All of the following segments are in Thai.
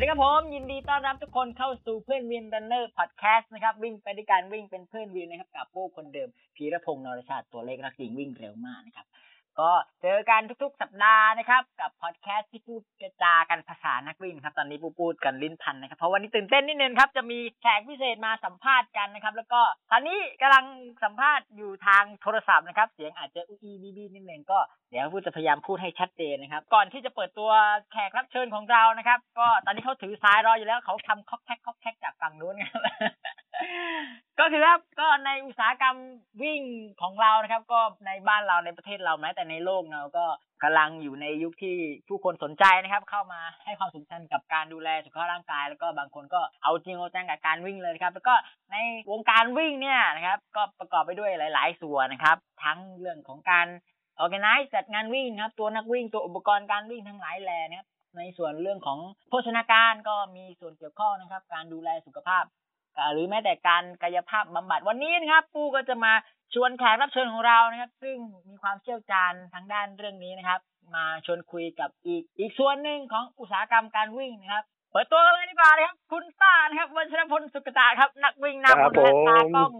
สวัสดีครับผม ยินดีต้อนรับทุกคนเข้าสู่เพื่อนวินรันเนอร์พอดแคสต์นะครับ วิ่งไปด้วยกันวิ่งเป็นเพื่อนวินนะครับ กับปู้คนเดิมพีรพงศ์นรชาติตัวเล็กรักจริงวิ่งเร็วมากนะครับ ก็เจอกันทุกๆ สัปดาห์นะครับ กับพอดแคสต์ที่พูดกระจากันภาษานักวิ่งครับ ตอนนี้ปู้พูดกันลิ้นพันนะครับ เพราะวันนี้ตื่นเต้นนิดนึงครับ จะมีแขกพิเศษมาสัมภาษณ์กันนะครับ แล้วก็ตอนนี้กำลังสัมภาษณ์อยู่ทางโทรศัพท์นะครับ เสียงอาจจะอุ้ยบีบีนิดนึงก็เดี๋ยวพูดจะพยายามพูดให้ชัดเจนนะครับ ก่อนที่จะเปิดตัวแขกรับเชิญของเรานะครับ ก็ตอนนี้เขาถือสายรออยู่แล้วเขาทำคอกแท็กคอกแท็กจากฝั่งนู้นครับ ก็คือครับก็ในอุตสาหกรรมวิ่งของเรานะครับ ก็ในบ้านเราในประเทศเราแม้แต่ในโลกเราก็กำลังอยู่ในยุคที่ผู้คนสนใจนะครับ เข้ามาให้ความสำคัญกับการดูแลสุขภาพร่างกาย แล้วก็บางคนก็เอาจริงเอาจังกับการวิ่งเลยนะครับ แล้วก็ในวงการวิ่งเนี่ยนะครับ ก็ประกอบไปด้วยหลาย ๆ ส่วนนะครับ ทั้งเรื่องของการ organize จัดงานวิ่งครับ ตัวนักวิ่งตัวอุปกรณ์การวิ่งทั้งหลายแหล่นะครับในส่วนเรื่องของโภชนาการก็มีส่วนเกี่ยวข้องนะครับ การดูแลสุขภาพ หรือแม้แต่การกายภาพบำบัดวันนี้นะครับ ปูก็จะมาชวนแขกรับเชิญของเรานะครับ ซึ่งมีความเชี่ยวชาญทางด้านเรื่องนี้นะครับ มาชวนคุยกับอีกอีกส่วนหนึ่งของอุตสาหกรรมการวิ่งนะครับเปิดตัวกันเลยดีกว่าเลยครับ คุณต้านะครับวัชรพลสุกตาครับ นักวิ่งนำครับและผมตากล้อง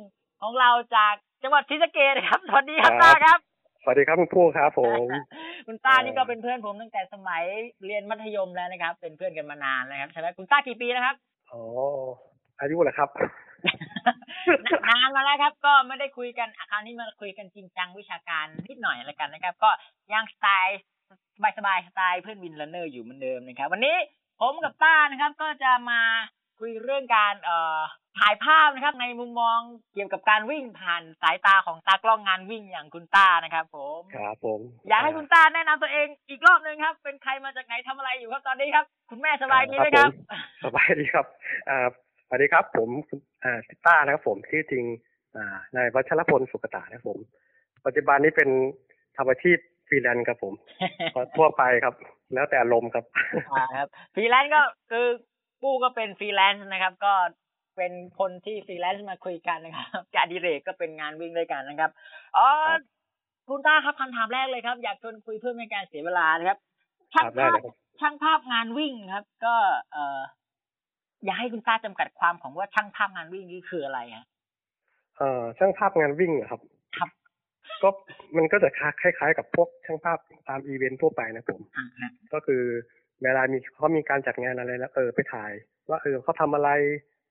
ของเราจากจังหวัดศรีสะเกษครับสวัสดีครับต้าครับสวัสดีครับคุณปู้ครับผมคุณต้านี่เอ่อก็เป็นเพื่อนผมตั้งแต่สมัยเรียนมัธยมแล้วนะครับ เป็นเพื่อนกันมานานแล้วครับใช่ไหมคุณต้ากี่ปีแล้วครับอ๋อ อายุเหรอครับนานมาแล้วครับ ก็ไม่ได้คุยกันอะคราวนี้มาคุยกันจริงจังวิชาการนิดหน่อยแล้วกันนะครับ ก็ยังสไตล์สบายๆสไตล์เพื่อนวินรันเนอร์อยู่เหมือนเดิมนะครับ วันนี้ผมกับต้านะครับ ก็จะมาคุยเรื่องการเอ่อถ่ายภาพนะครับ ในมุมมองเกี่ยวกับการวิ่งผ่านสายตาของตากล้องงานวิ่งอย่างคุณต้านะครับ ผมครับผมอยากให้คุณต้าแนะนำตัวเองอีกรอบหนึ่งครับ เป็นใครมาจากไหนทำอะไรอยู่ครับตอนนี้ครับ คุณแม่สบายดีไหมครับ สบายดีครับอ่า สวัสดีครับ ผมอ่าติต้านะครับผมชื่อจริงอ่านายวัชรพลสุกตานะครับผม ปัจจุบันนี้เป็นทำอาชีพฟรีแลนซ์ครับผมทั่วไปครับ แล้วแต่อารมณ์ครับอ่าครับฟรีแลนซ์ก็คือปู้ก็เป็นฟรีแลนซ์นะครับ ก็เป็นคนที่ฟรีแลนซ์มาคุยกันนะครับจากดิเรกก็เป็นงานวิ่งด้วยกันนะครับอ๋อครับคุณต้าครับคำถามแรกเลยครับ อยากชวนคุยเพื่อไม่ให้การเสียเวลานะครับครัช่างบได้ภาเลพยครับช่างภาพงานวิ่งครับ ก็เอ่อ อยากให้คุณต้าจำกัดความของว่าช่างภาพงานวิ่งนี่คืออะไรฮะเอ่อช่างภาพงานวิ่งเหรอครับ ครับ ก็มันก็จะคล้ายๆ กับพวกช่างภาพตามอีเวนต์ทั่วไปนะผมอ่าฮะก็คือเวลามีเขามีการจัดงานอะไรแล้วเออไปถ่าย ว่าเออเขาทำอะไร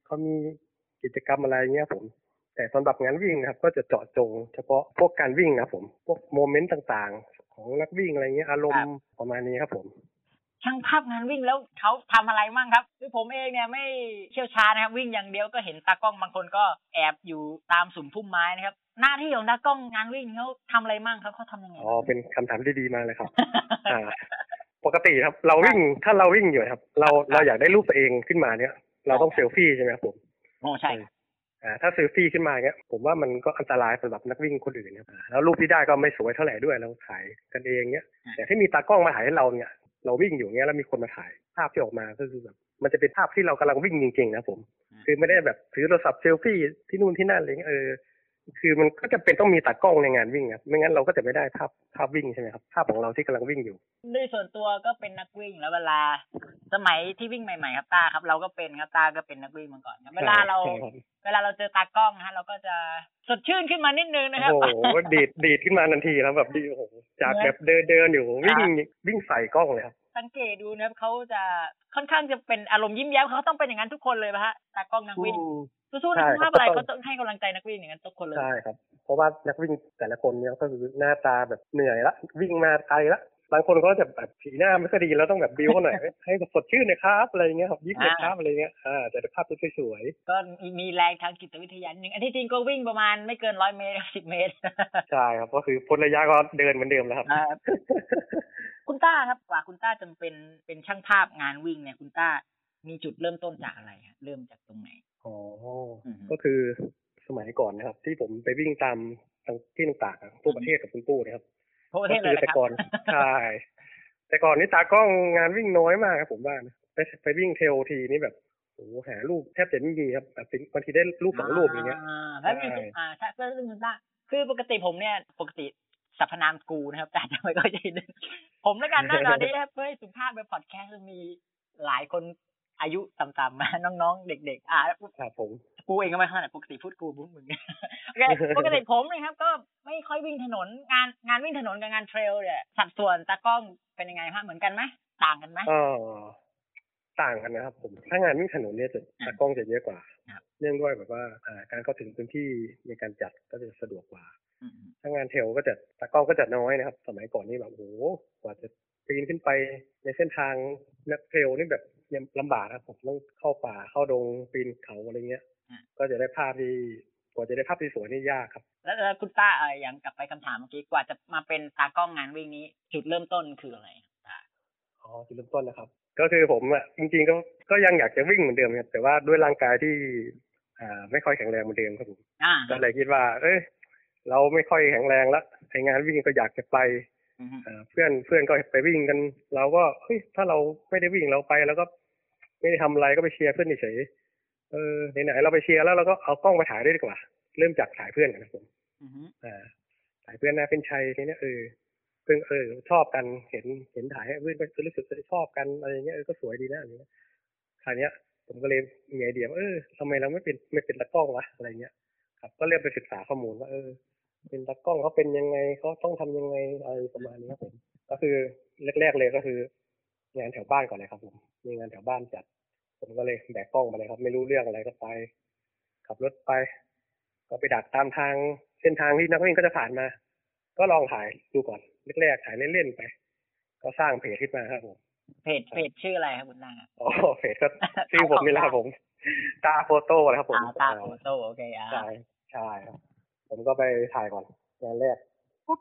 เขามีกิจกรรมอะไรเงี้ยผม แต่สำหรับงานวิ่งนะครับ ก็จะเจาะจง เฉพาะพวกการวิ่งนะครับผม พวกโมเมนต์ต่างๆ ของนักวิ่งอะไรเงี้ยอารมณ์ประมาณนี้ครับผม ช่างภาพงานวิ่งแล้วเขาทำอะไรมั่งครับคือผมเองเนี่ยไม่เชี่ยวชาญนะครับวิ่งอย่างเดียวก็เห็นตากล้องบางคนก็แอบอยู่ตามสุ่มพุ่มไม้นะครับ หน้าที่ของตากล้องงานวิ่งเขาทำอะไรมั่งครับเขาทำยังไงอ๋อเป็นคำถามที่ดีมากเลยครับอ่าปกติครับเราวิ่งถ้าเราวิ่งอยู่ครับ เราเราอยากได้รูปตัวเองขึ้นมาเนี่ย เราต้องเซลฟี่ใช่ไหมครับผมโอ้ใช่อ่าถ้าเซลฟี่ขึ้นมาเงี้ยผมว่ามันก็อันตรายสำหรับนักวิ่งคนอื่นนะครับอ่าแล้วรูปที่ได้ก็ไม่สวยเท่าไหร่ด้วยเราถ่ายกันเองเงี้ยแต่ถ้ามีตากล้องมาถ่ายให้เราเนี่ย เราวิ่งอยู่เงี้ยแล้วมีคนมาถ่ายภาพที่ออกมาก็คือแบบมันจะเป็นภาพที่เรากำลังวิ่งจริงๆนะผม คือไม่ได้แบบถือโทรศัพท์เซลฟี่ที่นู่นที่นั่นอะไรเงี้ยเออคือมันก็จะเป็นต้องมีตากล้องในงานวิ่งครับไม่งั้นเราก็จะไม่ได้ภาพภาพวิ่งใช่ไหมครับภาพของเราที่กำลังวิ่งอยู่ด้วยส่วนตัวก็เป็นนักวิ่งแล้วเวลา สมัยที่วิ่งใหม่ๆครับตาครับ เราก็เป็นครับตาก็เป็นนักวิ่งมาก่อนครับเวลาเราใช่ครับ เวลาเราเจอตากล้องนะฮะเราก็จะสดชื่นขึ้นมานิดนึงนะครับโอ้โหดีดดีดขึ้นมาทันทีแล้วแบบดีโอ้โหจากแบบเดินเดินอยู่วิ่งวิ่งใส่กล้องเลยครับสังเกตดูนะครับเขาจะค่อนข้างจะเป็นอารมณ์ยิ้มแย้มเขาต้องเป็นอย่างนั้นทุกคนเลยป่ะฮะตากล้องนักวิ่งสู้ๆใช่นะครัภาบพอะไรก็ต้ก็องต้องให้กำลังใจนักวิ่งอย่างนั้นทุกคนเลยใช่ครับเพราะว่านักวิ่งแต่ละคนเนี่ยก็คือหน้าตาแบบเหนื่อยละวิ่งมาไกลละ บางคนก็จะแบบสีหน้าไม่ค่อยดีแล้วต้องแบบบิวเขาหน่อยให้สดชื่นหนะครับอะไรเงี้ยครับยิ้มหน่อยครับอะไรเงี้ยอ่าจะได้ภาพสวยก็มีแรงทางจิตวิทยาหนึ่งอันที่จริงก็วิ่งประมาณไม่เกินร้อยเมตรสิบเมตรๆใช่ครับก็คือพ้นระยะก็เดินเหมือนเดิมแล้วครับอ่าคุณต้าครับกว่าคุณต้าจะเป็นเป็นช่างภาพงานวิ่งเนี่ยคุณต้ามีจุดเริ่มต้นจากอะไรฮะเริ่มจากตรงไหนอ๋ออือฮึก็คือสมัยก่อนนะครับ ที่ผมไปวิ่งตามที่ต่างๆอะทั่วประเทศกับคุณปู่นะครับ ทั่วประเทศเลยก็คือแต่นะครับก่อนใช่แต่ก่อนนี่ตากล้องงานวิ่งน้อยมากครับผมว่านะไปไปวิ่งเทลทีนี่แบบโอ้โหหารูปแทบจะไม่มีครับแบบบางทีได้รูปสองรูปอย่างเงี้ยอ่าแล้วมีใช่อ่าใช่เพื่อนคุณต้าคือปกติผมเนี่ยปกติสรรพนามกูนะครับแต่จะไม่ก็จะผมแล้วกันนะตอนนี้เพื่อให้สุภาพไปพอดแคสต์มีหลายคนอายุต่ำๆมาน้องๆ เด็ก ๆ อ่าครับผม กูเองก็ไม่ขนาดปกติพูดกูพูดมึงโอเคปกติผมนะครับ ก็ไม่ค่อยวิ่งถนนงานงานวิ่งถนนกับงานเทรลเนี่ยสัดส่วนตากล้องเป็นยังไงฮะเหมือนกันไหมต่างกันไหมเออต่างกันนะครับ ผมถ้างานวิ่งถนนเนี่ยจะอ่าตากล้องจะเยอะกว่าครับเนื่องด้วยแบบว่าอ่าการเข้าถึงพื้นที่ในการจัดก็จะสะดวกกว่าอืมถ้างานเทรลก็จะตากล้องก็จะน้อยนะครับ สมัยก่อนนี่แบบโอ้โหกว่าจะปีนขึ้นไปในเส้นทางนักเทรลนี่แบบยังลำบากครับผมต้องเข้าป่าเข้าดงปีนเขาอะไรเงี้ย ก็จะได้ภาพที่กว่าจะได้ภาพที่สวยนี่ยากครับ แล้วแล้วคุณต้าเอออย่างกลับไปคำถามเมื่อกี้กว่าจะมาเป็นตากล้องงานวิ่งนี้ จุดเริ่มต้นคืออะไรครับอ๋อจุดเริ่มต้นนะครับ ก็คือผมอะจริงๆก็ก็ยังอยากจะวิ่งเหมือนเดิมครับแต่ว่าด้วยร่างกายที่อ่าไม่ค่อยแข็งแรงเหมือนเดิมครับผมอ่าก็เลยคิดว่า เอ้ยเราไม่ค่อยแข็งแรงละไองานวิ่งก็อยากจะไปอืมอ่าเพื่อนเพื่อนก็ไปวิ่งกัน เราก็เฮ้ยถ้าเราไม่ได้วิ่งเราไป แล้วก็ไม่ได้ทำอะไรก็ไปเชียร์เพื่อนเฉยๆ เออไหนๆเราไปเชียร์แล้วเราก็เอากล้องไปถ่ายด้วยดีกว่า เริ่มจากถ่ายเพื่อนกันนะครับผมอืมอ่าถ่ายเพื่อนนาเป็นชัยทีเนี้ยเออเพื่อนเออ ชอบกันเห็นเห็นถ่ายให้เพื่อนก็รู้สึกจะชอบกันอะไรอย่างเงี้ยเออก็สวยดีนะอะไรเงี้ยคราวเนี้ย ผมก็เลยมีไอเดียว่าเออทำไมเราไม่เป็นไม่เป็นตากล้องวะอะไรเงี้ย ครับก็เริ่มไปศึกษาข้อมูลว่าเออ เป็นตากล้องเขาเป็นยังไงเขาต้องทำยังไงอะไรประมาณนี้ครับผมก็คือแรกๆเลยก็คือ งานแถวบ้านก่อนเลยครับผมมีงานแถวบ้านจัด ผมก็เลยแบกกล้องมาเลยครับ ไม่รู้เรื่องอะไรก็ไป ขับรถไป ก็ไปดักตามทางเส้นทางที่นักวิ่งก็จะผ่านมา ก็ลองถ่ายดูก่อนแรกๆถ่ายเล่นๆไป ก็สร้างเพจขึ้นมาครับผมเพจเพจชื่ออะไรครับคุณต้าครับอ๋อเพจก็ชื่อผมนี่แหละครับผม ตาโฟโต้นะครับผมอ่าตาโฟโต้โอเคอ่าใช่ใช่ครับผมก็ไปถ่ายก่อนงานแรกปุ๊บ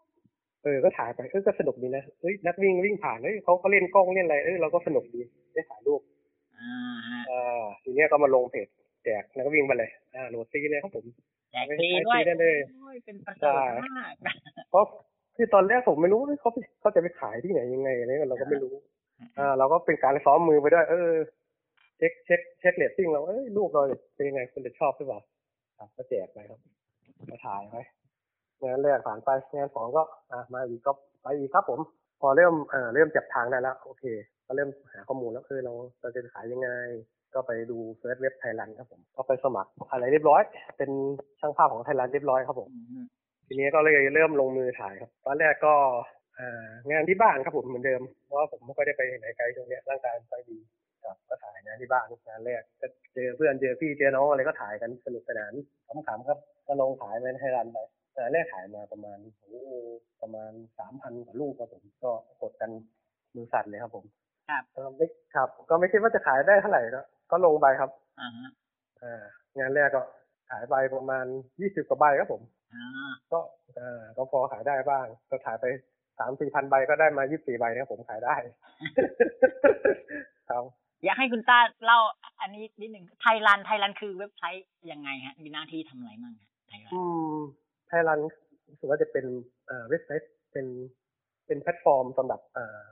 เออก็ถ่ายไปเออก็สนุกดีนะเฮ้ยนักวิ่งวิ่งผ่านเฮ้ยเขาก็เล่นกล้องเล่นอะไรเออเราก็สนุกดีได้ถ่ายรูป อ่าฮะอ่าทีเนี้ยก็มาลงเพจแจกนักวิ่งไปเลย อ่าโหลดฟรีเลยครับผมแจกฟรีด้วยใช้ฟรีได้เลยโอ้ยเป็นประโยชน์มากเพราะที่ตอนแรกผมไม่รู้ว่าเขาเขาจะไปขายที่ไหนยังไงอะไรเงี้ยเราก็ไม่รู้ อ่า เราก็เป็นการซ้อมมือไปด้วย เออ เช็คเช็คเช็คเรตติ้งเราเอ้ยรูปเราเป็นยังไงคนจะชอบหรือเปล่าครับก็แจกไปครับมาถ่ายไว้งานแรกผ่านไปงานสองก็ อ่ามาอีกก็ไปอีกครับผม พอเริ่มเออเริ่มจับทางได้แล้ว โอเค ก็เริ่มหาข้อมูลแล้วเออเราเราจะขายยังไง ก็ไปดู search เว็บไทยรันครับผมก็ไปสมัครอะไรเรียบร้อย เป็นช่างภาพของไทยรันเรียบร้อยครับผมทีนี้ก็เลยเริ่มลงมือถ่ายครับตอนแรกก็งานที่บ้านครับผมเหมือนเดิมเพราะผมไม่ค่อยได้ไปไหนไกลช่วงนี้ร่างกายไม่ค่อยดีครับก็ถ่ายงานที่บ้านงานแรกก็เจอเพื่อนเจอพี่เจอน้องอะไรก็ถ่ายกันสนุกสนานขำๆครับ ก็ลงถ่ายไปให้รันไป แต่แรกถ่ายมาประมาณโอ้โหประมาณสามพันกว่าลูกครับผมก็กดกันมือสั่นเลยครับผม ครับก็ไม่ครับ ก็ไม่คิดว่าจะขายได้เท่าไหร่ก็ก็ลงไปครับอ่าฮะอ่างานแรกก็ขายไปประมาณยี่สิบกว่าใบครับผมอ่าก็อ่าก็พอขายได้บ้าง ก็ขายไปสามสี่พันใบก็ได้มายี่สี่ใบนะครับผมขายได้ครับอยากให้คุณต้าเล่าอันนี้นิดหนึ่งไทยรันไทยรันคือเว็บไซต์ยังไงฮะ มีหน้าที่ทำอะไรบ้างฮะไทยรันอืม ไทยรันรู้สึกว่าจะเป็นอ่าเว็บไซต์เป็นเป็นแพลตฟอร์มสำหรับอ่า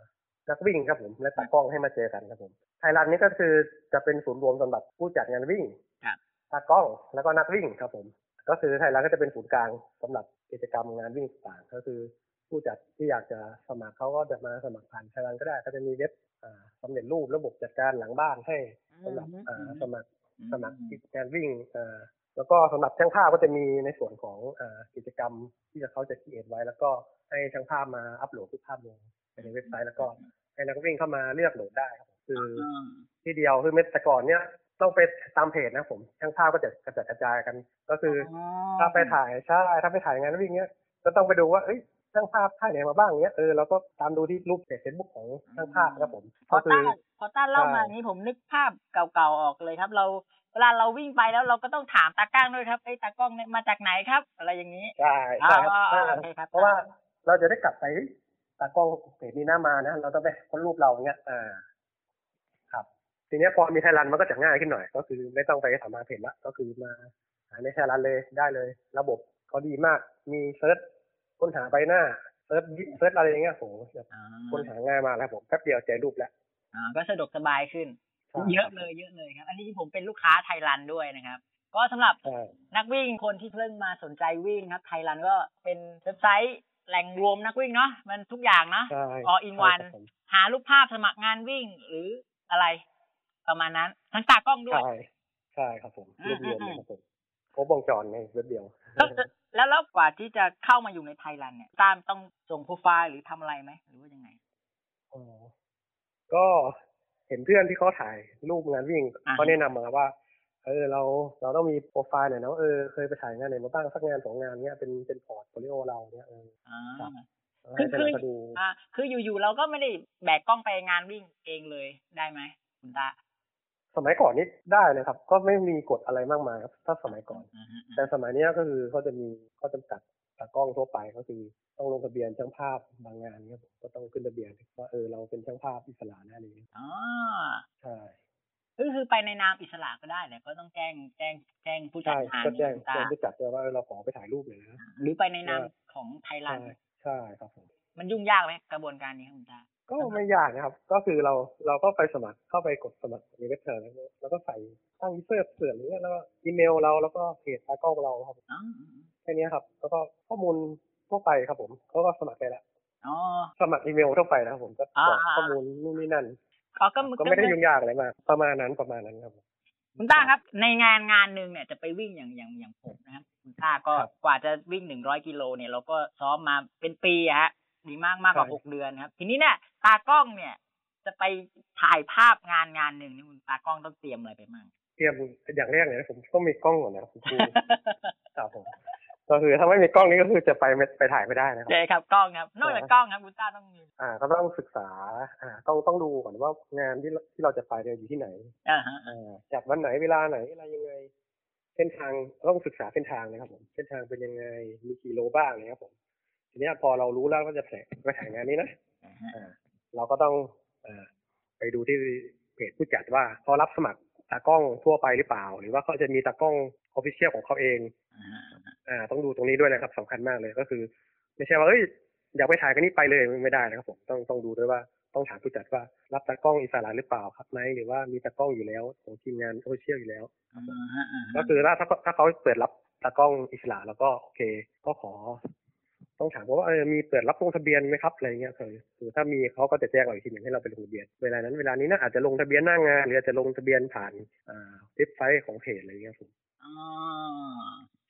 นักวิ่งครับผมและตากล้องให้มาเจอกันครับผมไทยรันนี่ก็คือจะเป็นศูนย์รวมสำหรับผู้จัดงานวิ่งครับตากล้องแล้วก็นักวิ่งครับผม ก็คือไทยรัฐก็จะเป็นศูนย์กลางสำหรับกิจกรรมงานวิ่งต่างๆก็คือผู้จัดที่อยากจะสมัครเขาก็จะมาสมัครผ่านไทยรัฐก็ได้ ก็จะมีเว็บอ่าสำเร็จรูประบบจัดการหลังบ้านให้สำหรับอ่าสมัครสมัครกิจการวิ่งอ่า แล้วก็สำหรับช่างภาพก็จะมีในส่วนของอ่ากิจกรรมที่เขาจะคิดไว้ แล้วก็ให้ช่างภาพมาอัปโหลดทุกภาพลงไปในเว็บไซต์แล้วก็ให้นักวิ่งเข้ามาเลือกโหลดได้ครับคือออ่าที่เดียวคือเม็ดแต่ก่อนเนี้ยต้องไปตามเพจนะผมช่างภาพก็จะกระจัดกระจายกัน ก็คืออถ้าไปถ่ายใช่ถ้าไปถ่ายงานวิ่งเนี้ยก็ต้องไปดูว่าเอ้ยช่างภาพถ่ายไหนมาบ้างเนี้ยเออเราก็ตามดูที่รูปเพจเฟซบุ๊กของช่างภาพครับผมพอก็คืต้าอพอต้าเล่ามาใช่อย่างนี้ผมนึกภาพเก่าๆออกเลยครับ เราเวลาเราวิ่งไปแล้วเราก็ต้องถามตากล้องด้วยครับไอ้ยตากล้องเนี่ยมาจากไหนครับ อะไรอย่างนี้ใช่ใช่ครับอ่าอ่าโอเคครับเพราะว่าเราจะได้กลับไปเฮ้ยตากล้องเพจนี้น่ามานะเราต้องไปค้นรูปเราเนี้ยอ่าครับ ทีเนี้ยพอมีไทยรันมันก็จะง่ายขึ้นหน่อย ก็คือไม่ต้องไปสามารถเพจละก็คือมาหาในไทยรันเลยได้เลย ระบบเขาดีมากมี search ค้นหาใบหน้า search search อะไรอย่างเงี้ยโหแบบอ่าค้นหาง่ายมากแล้วผมแป๊บเดียวเจอรูปแล้วอ่าก็สะดวกสบายขึ้นใช่ เยอะเลยเยอะเลยครับ อันนี้ผมเป็นลูกค้าไทยรันด้วยนะครับ ก็สำหรับใช่นักวิ่งคนที่เพิ่งมาสนใจวิ่งครับ ไทยรันก็เป็นเว็บไซต์แหล่งรวมนักวิ่งเนาะมันทุกอย่างเนาะใช่ all in one ใช่ครับผมหารูปภาพสมัครงานวิ่งหรืออะไร ประมาณนั้น ทั้งตากล้องด้วย ใช่ใช่ครับผมอืมรวบรวมอืเลมยครับผมครบวงจรในเว็บเดียวแล้วแล้วแล้วกว่าที่จะเข้ามาอยู่ในไทยแลนด์เนี่ยตามต้องส่งโปรไฟล์หรือทำอะไรไหมหรือว่ายังไงอ๋อก็ เห็นเพื่อนที่เขาถ่ายรูปงานวิ่งอ่าเขาแนะนำมาว่า เออเราเราต้องมีโปรไฟล์หน่อยนะว่าเออเคยไปถ่ายงานไหนมาบ้างสักงานสองงานเนี้ยเป็นเป็น portfolio เราเนี้ยเอออ่าครับคืให้อไปคือเราดูอ่าคืออยู่ๆเราก็ไม่ได้แบกกล้องไปงานวิ่งเองเลยได้ไหมคุณตาสมัยก่อนนี่ได้นะครับ ก็ไม่มีกฎอะไรมากมายครับ ถ้าสมัยก่อนอืมอืมอืมแต่สมัยเนี้ยก็คือเขาจะมีข้อจำกัด ตากล้องทั่วไปก็คือต้องลงทะเบียนช่างภาพบางงานเนี่ยผมก็ต้องขึ้นทะเบียนว่าเออเราเป็นช่างภาพอิสระนะนี้อ๋อใช่คือคือไปในนามอิสระก็ได้แต่ก็ต้องแจ้งแจ้งแจ้งผู้จัใช่ดงานก็แจ้งคุณตาแจ้งผู้จัดเลยว่าเออเราขอไปถ่ายรูปเลยนะหรือไปในนามของไทยแลใช่นด์ใช่ครับผมมันยุ่งยากไหมกระบวนการนี้ครับคุณต้า ก็ไม่ยากนะครับ ก็คือเราเราก็ไปสมัครเข้าไปกดสมัครในเว็บไซต์แล้วแล้วก็ใส่ตั้ง user เผื่อหรือแล้วก็อีเมลเราแล้วก็เพจตากล้องเราครับอ๋อแค่นี้ครับ แล้วก็ข้อมูลทั่วไปครับผมเขาก็สมัครไปแล้วอ๋อสมัครอีเมลทั่วไปนะครับผมก็กรอกอ่าข้อมูลนู่นนี่นั่นอ๋อก็ก็ไม่ได้ยุ่งยากอะไรมากประมาณนั้นประมาณนั้นครับผมคุณต้าครับ ในงานงานหนึ่งเนี่ยจะไปวิ่งอย่างอย่างอย่างผมนะครับ คุณต้าก็ครับกว่าจะวิ่งหนึ่งร้อยกิโลเนี่ยเราก็ซ้อมมาเป็นปีอะฮะ ดีมากมากกว่าใช่หกเดือนครับ ทีนี้เนี่ยตากล้องเนี่ย จะไปถ่ายภาพงานงานหนึ่งนี่คุณตากล้องต้องเตรียมอะไรไปมั่งเตรียมอย่างแรกเลยนะผมต้องมีกล้องก่อนนะครับคุณครูครับผมก็คือถ้าไม่มีกล้องนี่ก็คือจะไปไม่ไปถ่ายไม่ได้นะครับใช่ครับกล้องครับนอกจากกล้องครับคุณต้าต้องมีอ่าก็ต้องศึกษาอ่าต้องต้องดูก่อนว่างานที่เราที่เราจะไปเนี่ยอยู่ที่ไหนอ่าฮะอ่าจัดวันไหนเวลาไหนอะไรยังไง เส้นทางต้องศึกษาเส้นทางนะครับผมเส้นทางเป็นยังไงมีกี่โลบ้างเนะครับผม ทีเนี้ยพอเรารู้แล้วว่าจะแถไปถ่ายงานนี้นะอ่าฮะอ่าเราก็ต้องอ่าไปดูที่เพจผู้จัดว่าเขารับสมัครตากล้องทั่วไปหรือเปล่า หรือว่าเขาจะมีตากล้อง official ของเขาเองอ่าฮะอ่าต้องดูตรงนี้ด้วยนะครับสำคัญมากเลยก็คือ ไม่ใช่ว่าเอ้ยอยากไปถ่ายกันนี้ไปเลยไม่ได้นะครับผมต้องต้องดูด้วยว่าต้องถามผู้จัดว่ารับตากล้องอิสระหรือเปล่าครับไหมหรือว่ามีตากล้องอยู่แล้วของทีมงาน official อยู่แล้วอ่าฮะอ่าฮะก็คือถ้าถ้าถ้าเขาเปิดรับตากล้องอิสระแล้วก็โอเค ก็ขอ ต้องถามเขาว่าเออมีเปิดรับลงทะเบียนไหมครับอะไรเงี้ยคือคือถ้ามีเขาก็จะแจ้งเราอีกทีหนึ่งให้เราไปลงทะเบียนเวลานั้นเวลานี้นะอาจจะลงทะเบียนหน้างานหรืออาจจะลงทะเบียนผ่านอ่าเว็บไซต์ของเพจอะไรเงี้ยผมอ๋อ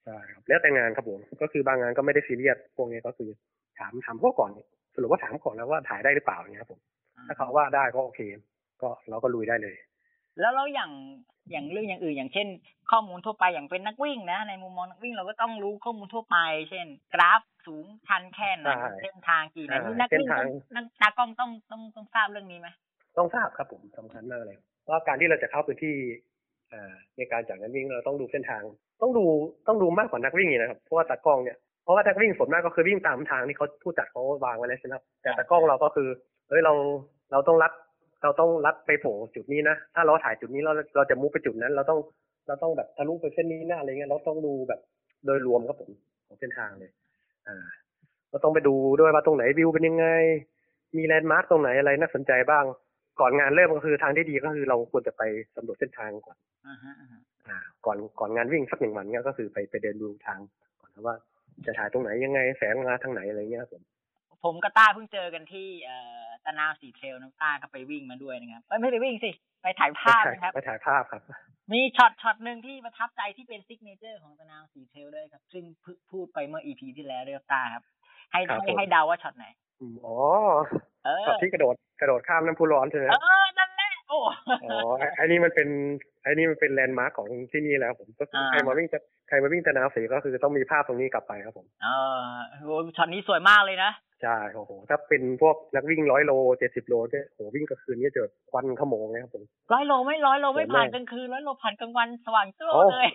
ใช่ครับแล้วแต่งานครับผมก็คือบางงานก็ไม่ได้ซีเรียสพวกนี้ก็คือถามถามพวกก่อนสรุปว่าถามก่อนแล้วว่าถ่ายได้หรือเปล่าอย่างเงี้ยครับผมถ้าเขาว่าได้ก็โอเค ก็เราก็ลุยได้เลย แล้วแล้วอย่าง อย่างเรื่องอย่างอื่น อย่างเช่น ข้อมูลทั่วไปอย่างเป็นนักวิ่งนะ ในมุมมองนักวิ่งเราก็ต้องรู้ข้อมูลทั่วไป เช่น กราฟสูงชันแค่ไหนใช่เส้นทางกี่ไหนอ่านี่นักวิ่งเส้นทางต้องนักตากล้องต้องต้องต้องทราบเรื่องนี้ไหมต้องทราบครับผมสำคัญมากเลยว่าการที่เราจะเข้าพื้นที่อ่าในการจัดงานวิ่งเราต้องดูเส้นทาง ต้องดูต้องดูมากกว่านักวิ่งอีกนะครับเพราะว่าตากล้องเนี่ยเพราะว่านักวิ่งส่วนมากก็คือวิ่งตามทางที่เขาผู้จัดเขาวางไว้แล้วใช่ไหมครับแต่ตากล้องเราก็คือเฮ้ยเราเราต้องรัด เราต้องรัดไปโผล่จุดนี้นะ ถ้าเราถ่ายจุดนี้เราเราจะมุกไปจุดนั้น เราต้องเราต้องแบบทะลุไปเส้นนี้นะอะไรเงี้ยเราต้องดูแบบโดยรวมครับผมของเส้นทางเลยอ่าเราต้องไปดูด้วยว่าตรงไหนวิวเป็นยังไง มีแลนด์มาร์กตรงไหนอะไรน่าสนใจบ้าง ก่อนงานเริ่มก็คือทางที่ดีก็คือเราควรจะไปสำรวจเส้นทางก่อนอ่าฮะอ่าฮะอ่าก่อนก่อนงานวิ่งสักหนึ่งวันเนี่ยก็คือไปไปเดินดูทางก่อนนะว่าจะถ่ายตรงไหนยังไงแสงมาทางไหนอะไรเงี้ยครับผม ผมกับต้าเพิ่งเจอกันที่เอ่อตะนาวสีเทรลเนาะต้าก็ไปวิ่งมาด้วยนะครับเอ้ยไม่ได้วิ่งสิ ไปถ่ายภาพไปถ่ายนะครับ ไปถ่ายภาพครับ มีช็อตช็อตหนึ่งที่ประทับใจที่เป็น signature ของตะนาวสีเทรลด้วยครับ ซึ่งเพิ่งพูดไปเมื่อ EP ที่แล้วเรียกต้าครับ ให้ครับให้ผมให้เดาว่าช็อตไหนอืมอ๋อเออช็อตที่กระโดดกระโดดข้ามน้ำพุร้อนใช่ไหมเอครับอนั่นแหละโอ้อ๋อไอ้ไอ้นี่มันเป็นไอ้นี่มันเป็น landmark ของที่นี่แล้ว ผมก็คืออ่าใครมาวิ่งจะ ใครมาวิ่งตะนาวสีก็คือต้องมีภาพตรงนี้กลับไปครับผมเออโหช็อตนี้สวยมากเลยนะใช่โอ้โหถ้าเป็นพวกนักวิ่งร้อยโลเจ็ดสิบโลเนี่ยโหวิ่งกลางคืนนี่เจอควันขโมงเลยครับผมร้อยโลไม่ร้อยโลไม่สวยมากผ่านกลางคืนร้อยโลผ่านกลางวันสว่างโจ้โอ้เลย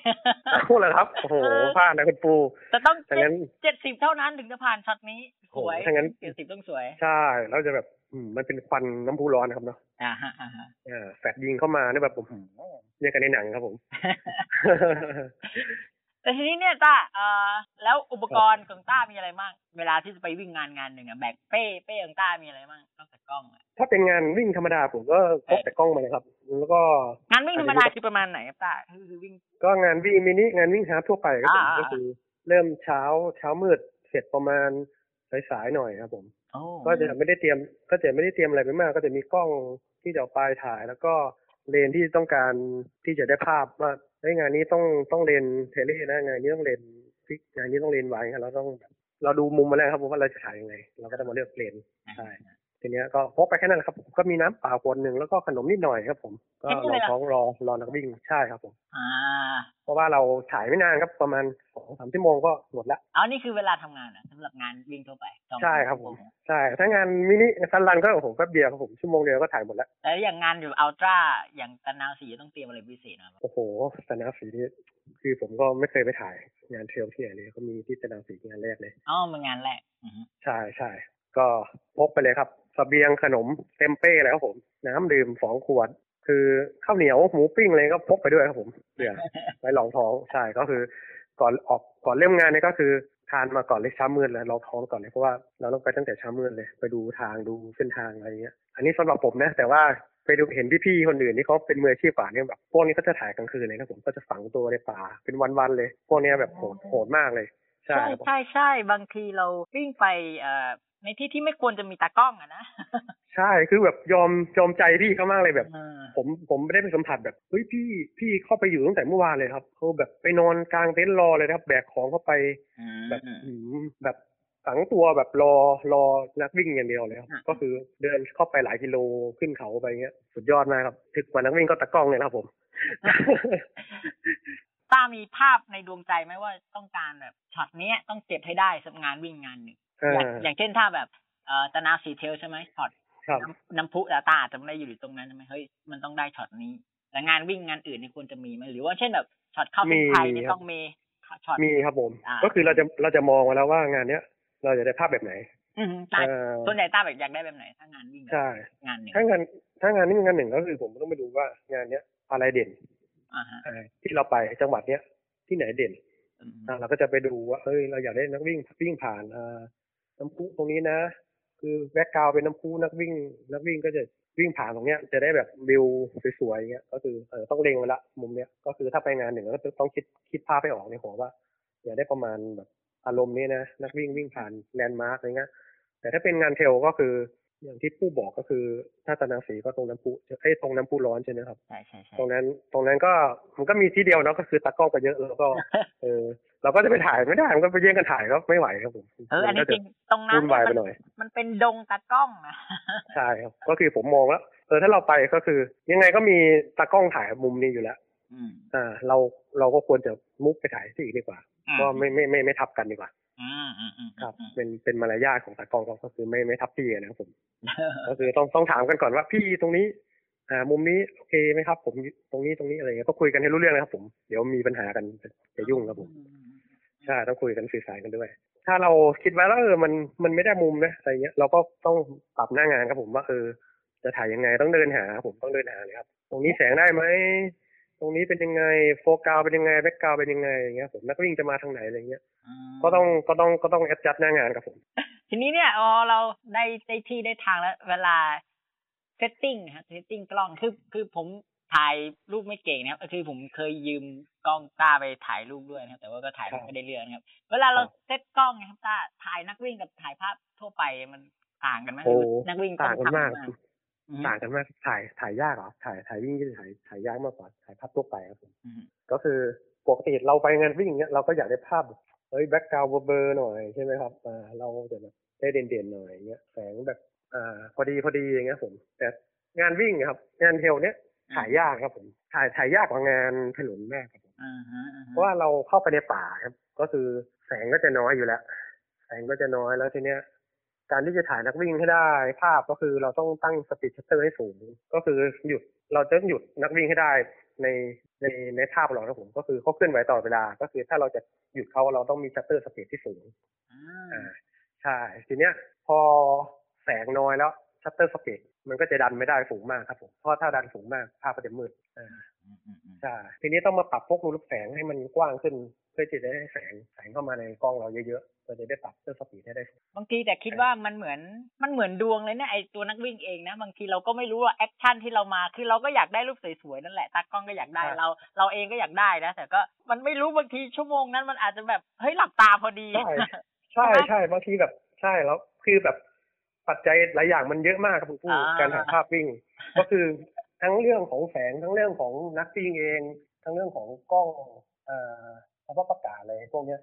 เอาเลยครับโอ้โหเออพลาดนะคุณปูแต่ต้องถ้างั้นเจ็ดสิบเท่านั้นถึงจะผ่านช็อตนี้สวยโอ้ถ้างั้นเจ็ดสิบต้องสวย ใช่แล้วจะแบบอืมมันเป็นควันน้ำพุร้อนนะครับเนาะอ่าฮะอ่าฮะอ่าแฟลชยิงเข้ามาเนี่ยแบบผมเนี่ยกันในหนังครับผม แต่ทีนี้เนี่ยต้าเอ่อแล้วอุปกรณ์ของต้ามีอะไรบ้างเวลาที่จะไปวิ่งงานงานหนึ่งอะแบกเป้เป้ของต้ามีอะไรบ้างนอกจากกล้องอะถ้าเป็นงานวิ่งธรรมดาผมก็พกแต่กล้องมาเลยครับ แล้วก็งานวิ่งธรรมดาคือประมาณไหนครับต้าคือคือวิ่ง ก็งานวิ่งมินิงานวิ่งฮาร์ฟทั่วไปครับผมอ่าก็คือเริ่มเช้าเช้ามืดเสร็จประมาณสายๆหน่อยครับ ผมโอ้ก็จะไม่ได้เตรียมก็จะไม่ได้เตรียมอะไรไปมาก ก็จะมีกล้องที่จะเอาไปถ่าย แล้วก็เลนที่ต้องการที่จะได้ภาพว่า เฮ้ยงานนี้ต้องต้องเลนเทเลนะงานนี้ต้องเลนฟิกงานนี้ต้องเลนไว้เราต้องเราดูมุมมาแล้วครับผมว่าเราจะถ่ายยังไง เราก็จะมาเลือกเลนใช่ ทีเนี้ยก็พกไปแค่นั้นแหละครับผมก็มีน้ำเปล่าขวดหนึ่งแล้วก็ขนมนิดหน่อยครับ ผมก็แค่นี้รเลอยเหรอท้องรอรอนักวิ่งใช่ครับผม อ่า เพราะว่าเราถ่ายไม่นานครับประมาณสองสามชั่วโมงก็หมดละเอานี่คือเวลาทำงานอะสำหรับงานวิ่งทั่วไปสองใช่ครับผมชั่วโงใช่ถ้างาน mini fun run ก็โอ้โหแป๊บเดียวครับผมชั่วโมงเดียวก็ถ่ายหมดแล้วแล้วอย่างงานอยู่ ultra อย่างตะนาวสีต้องเตรียมอะไรพิเศษนะครับโอ้โหตะนาวสีนี่คือผมก็ไม่เคยไปถ่ายงาน trail ที่ไหนเลยก็มีที่ตะนาวสีงานแรกเลยอ๋อมันงานแรกอือฮึใช่ใช่ก็พกไปเลยครับ สเสบียงขนมเต็มเป้เลยครับผม น้ำดื่มสองขวด คือข้าวเหนียวหมูปิ้งอะไรก็พกไปด้วยครับผมเผื่อไว้รองท้องใช่ก็คือ ก่อนออกก่อนเริ่มงานเนี่ยก็คือทานมาก่อนเลยเช้ามืดเลยรองท้องก่อนเลยเพราะว่าเราต้องไปตั้งแต่เช้ามืดเลย ไปดูทางดูเส้นทางอะไรเงี้ย อันนี้สำหรับผมนะ แต่ว่าไปดูเห็นพี่ๆคนอื่นที่เขาเป็นมืออาชีพป่าเนี่ยแบบพวกนี้ก็จะถ่ายกลางคืนเลยนะผมก็จะฝังตัวในป่าเป็นวันๆเลย พวกเนี้ยแบบโหดโหดมากเลยใช่ใช่ครับผมใช่ใช่บางทีเราวิ่งไปเอ่อ ในที่ที่ไม่ควรจะมีตากล้องอะนะใช่คือแบบยอมยอมใจพี่เขามากเลยแบบเออผมผมไม่ได้ไปสัมผัสแบบเฮ้ยพี่พี่เข้าไปอยู่ตั้งแต่เมื่อวานเลยครับเขาแบบไปนอนกลางเต็นท์รอเลยนะครับ แบกของเข้าไปอืมแบบหืมแบบฝังตัวแบบรอรอนักวิ่งอย่างเดียวเลยครับอะก็คือเดินเข้าไปหลายกิโลขึ้นเขาไปเงี้ย สุดยอดมากครับถึกกว่านักวิ่งก็ตะกล้องเลยนะครับผมต้ามีภาพในดวงใจไหมว่าต้องการแบบช็อตเนี้ยต้องเก็บให้ได้สำหรับงานวิ่งงานหนึ่งเอออย่างอย่างเช่นถ้าแบบเอ่อตะนาวสีเทลใช่ไหมช็อตครับน้ำน้ำพุตาตาอาจจะไม่ได้อยู่ตรงนั้นใช่ไหมเฮ้ยมันต้องได้ช็อตนี้แต่งานวิ่งงานอื่นนี่ควรจะมีไหมหรือว่าเช่นแบบช็อตเข้าเส้นชัยนี่มีครับต้องมีช็อตมีครับผมอ่าก็คือเราจะเราจะมองไว้แล้วว่างานเนี้ย เราจะได้ภาพแบบไหนอืมใช่เออส่วนใหญ่ต้าแบบอยากได้แบบไหน ถ้างานวิ่งแบบใช่งานหนึ่งถ้างานถ้างานนี้งานหนึ่งก็คือผมต้องไปดูว่างานเนี้ยอะไรเด่นอ่าฮะอ่าที่เราไปจังหวัดเนี้ยที่ไหนเด่นอืมอ่าเราก็จะไปดูว่าเอ้ยเราอยากได้นักวิ่งวิ่งผ่าน น้ำพุตรงนี้นะ คือ background เป็นน้ำพุนักวิ่ง นักวิ่งก็จะวิ่งผ่านตรงเนี้ยจะได้แบบวิวสวยๆอย่างเงี้ย ก็คือเออต้องเล็งไว้ละมุมเนี้ยก็คือถ้าไปงานหนึ่งก็ต้องคิดคิดภาพไปออกในหัวว่าอยากได้ประมาณแบบอารมณ์นี้นะนักวิ่งวิ่งผ่าน landmark อะไรเงี้ยแต่ถ้าเป็นงาน trail ก็คือ อย่างที่ปูบอกก็คือถ้าตะนาวสีก็ตรงน้ำพุไอ้ยตรงน้ำพุร้อนใช่ไหมครับใช่ใช่ใช่ตรงนั้นตรงนั้นก็มันก็มีที่เดียวเนาะก็คือตากล้องไปเยอะแล้วก็ เออ เราก็จะไปถ่ายไม่ได้มันก็ไปแย่งกันถ่ายก็ไม่ไหวครับผมเอออันนี้มัก็จจะริงตรงนั้นวุ่นวายไปมันหน่อยมันเป็นดงตากล้องนะใช่ครับก็คือผมมองแล้วเออถ้าเราไปก็คือ ยังไงก็มีตากล้องถ่ายมุมนี้อยู่แล้วอืมอ่าเราเราก็ควรจะมุกไปถ่ายที่อื่นดีกว่าอืมก็ไม่ไม่ไม่ไม่ทับกันดีกว่าอืมอืมอืม ครับอืมเป็นเป็นมารยาทของตากล้องก็คือไม่ไม่ทับที่นะครับผม ก็คือต้องต้องถามกันก่อนว่าพี่ตรงนี้ อ่า มุมนี้โอเคไหมครับ ผมตรงนี้ตรงนี้อะไรเงี้ยก็คุยกันให้รู้เรื่องนะครับ ผม เดี๋ยวมีปัญหากันจะยุ่งครับผมใช่ต้องคุยกันสื่อสารกันด้วย ถ้าเราคิดไว้แล้วเออมันมันไม่ได้มุมนะอะไรเงี้ยเราก็ต้องปรับหน้างานครับผมว่าเออจะถ่ายยังไงต้องเดินหา ผมต้องเดินหาเลยครับ ตรงนี้แสงได้ไหม ตรงนี้เป็นยังไงโฟกัสเป็นยังไงแบ็กกราวเป็นยังไงอย่างเงี้ยผมนักวิ่งจะมาทางไหนอะไรเงี้ยมก็ต้องก็ต้องก็ต้องแอดจัดหน้างานครับผมทีนี้เนี่ยอ๋อเราได้ได้ที่ได้ทางแล้ว เวลาsetting ฮะ setting กล้องคือคือผมถ่ายรูปไม่เก่งนะครับคือผมเคยยืมกล้องต้าไปถ่ายรูปด้วยนะครับ แต่ว่าก็ถ่ายครับไม่ได้เรื่องนะครับ เวลาเราครับเซตกล้องนะครับต้าถ่ายนักวิ่งกับถ่ายภาพทั่วไปมันต่างกันไหมโอ้หรือนักวิ่งต่างกันต้องทำมากอืม ต่างกันมากถ่ายถ่ายยากเหรอถ่ายถ่ายวิ่งที่ถ่ายถ่ายยากมากกว่าถ่ายภาพทั่วไปครับผมอืมก็คือปกติเราไปงานวิ่งเนี้ยเราก็อยากได้ภาพแบบเฮ้ย background เบลอหน่อยใช่ไหมครับอ่าเราจะแบบได้เด่นๆหน่อยอย่างเงี้ยแสงแบบอ่าพอดีพอดีอย่างเงี้ยผมแต่งานวิ่งครับ งาน trail เนี้ยถ่ายยากครับผมถ่ายถ่ายยากกว่างานถนนมากครับผมอ่าฮะอ่าฮะเพราะว่าเราเข้าไปในป่าครับ ก็คือแสงก็จะน้อยอยู่แล้ว แสงก็จะน้อยแล้วทีเนี้ย การที่จะถ่ายนักวิ่งให้ได้ภาพก็คือเราต้องตั้ง speed shutter ให้สูง ก็คือหยุดเราจะหยุดนักวิ่งให้ได้ในในในภาพเราครับผมก็คือเขาเคลื่อนไหวตลอดเวลา ก็คือถ้าเราจะหยุดเขาเราต้องมี shutter speed ที่สูงอ่าอ่าใช่ทีเนี้ยพอแสงน้อยแล้ว shutter speed มันก็จะดันไม่ได้สูงมากครับผมเพราะถ้าดันสูงมากภาพก็จะมืดอ่าอืมอืมอืมใช่ทีนี้ต้องมาปรับพวกรูรับแสงให้มันกว้างขึ้น เพื่อที่จะได้แสงแสงเข้ามาในกล้องเราเยอะๆเราจะได้ปรับ shutter speed ให้ได้สูงบางทีแต่คิดว่ามันเหมือนมันเหมือนดวงเลยเนี่ยไอตัวนักวิ่งเองนะบางทีเราก็ไม่รู้ว่า action ที่เรามาคือเราก็อยากได้รูปสวยๆนั่นแหละตากล้องก็อยากได้ใช่เรา เราเองก็อยากได้นะแต่ก็มันไม่รู้บางทีชั่วโมงนั้นมันอาจจะแบบเฮ้ยหลับตาพอดี ใช่ใช่ใช่บางทีแบบใช่แล้วคือแบบปัจจัยหลายอย่างมันเยอะมากครับคุณผู้อ่าการถ่ายภาพวิ่ง ก็คือทั้งเรื่องของแสงทั้งเรื่องของนักวิ่งเอง ทั้งเรื่องของกล้องเอ่อ สภาพอากาศอะไรพวกเนี้ย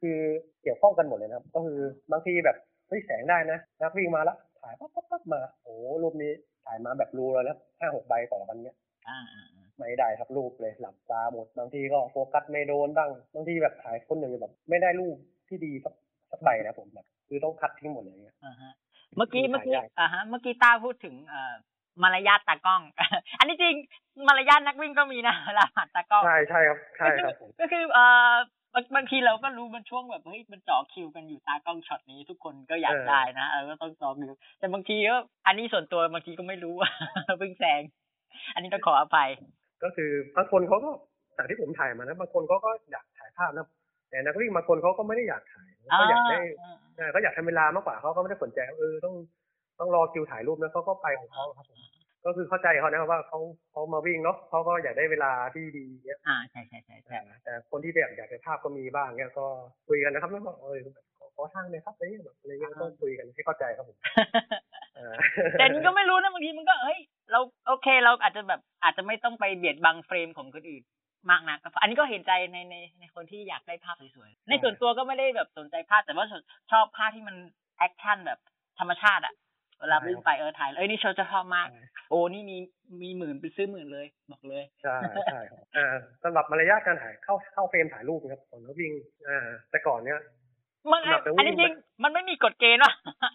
คือเกี่ยวข้องกันหมดเลยนะครับ ก็คือบางทีแบบเฮ้ยแสงได้นะนักวิ่งมาแล้วถ่ายปั๊บปั๊บปั๊บมาโอ้รูปนี้ถ่ายมาแบบรูเลยนะห้าหกใบต่อกันเนี้ยอ่าอ่าอ่าไม่ได้ครับรูปเลยหลับตาหมดบางทีก็โฟกัสไม่โดนบ้างบางทีแบบถ่ายคนหนึ่งแบบไม่ได้รูปที่ดีสักสักใบนะผมแบบคือต้องคัดทิ้งหมดเลยเนี่ยอ่าฮะเมื่อกี้มีเมื่อกี้ถ่ายยากอ่าฮะเมื่อกี้ต้าพูดถึงเอ่อ มารยาทตากล้อง อันนี้จริงมารยาทนักวิ่งก็มีนะเวลาผ่านตากล้องใช่ใช่ครับใช่ครับผมก็คือเอ่อบางบางทีเราก็รู้มันช่วงแบบเฮ้ยมันเจ่อคิวกันอยู่ตากล้องช็อตนี้ทุกคนก็อยากเออได้นะเออก็ต้องจองคิวแต่บางทีก็อันนี้ส่วนตัวบางทีก็ไม่รู้ว่าเพิ่งแซงอันนี้ต้องขออภัย ก็คือบางคนเขาก็จากที่ผมถ่ายมานะบางคนเขาก็อยากถ่ายภาพนะแต่นักวิ่งบางคนเขาก็ไม่ได้อยากถ่ายเขาอยากได้อ่าเออเขาอยากทำเวลามากกว่าเขาก็ไม่ได้สนใจว่าเออต้องต้องรอคิวถ่ายรูปนะเขาก็ไปของเขาครับผม ก็คือเข้าใจเขานะครับว่าเขาเขามาวิ่งเนาะเขาก็อยากได้เวลาที่ดีเนี่ยอ่าใช่ใช่ใช่ใช่แต่แต่คนที่อยากอยากได้ภาพก็มีบ้างเนี่ยก็คุยกันนะครับแล้วก็เออแบบขอขอทางเลยครับอะไรเงี้ยแบบอะไรเงี้ยก็ต้องคุยกันให้เข้าใจครับผมเออแต่นี่ก็ไม่รู้นะบางทีมันก็เฮ้ยเราโอเคเราอาจจะแบบอาจจะไม่ต้องไปเบียดบัง frame ของคนอื่นมากนักอันนี้ก็เห็นใจในในในคนที่อยากได้ภาพสวยๆในส่วนตัวก็ไม่ได้แบบสนใจภาพแต่ว่าชอบภาพที่มัน action แบบธรรมชาติอะเวลาวิ่งไปเออถ่ายเอ้ยนี่เขาจะชอบมาก โอ้นี่มีมีหมื่นไปซื้อหมื่นเลยบอกเลยใช่ใช่ครับอ่าสำหรับมารยาทการถ่ายเข้าเข้า frame ถ่ายรูปนะครับก่อนเขาวิ่งอ่าแต่ก่อนเนี้ยมันสำหรับนักวิ่งอันนี้จริงมันไม่มีกฎเกณฑ์ว่ะ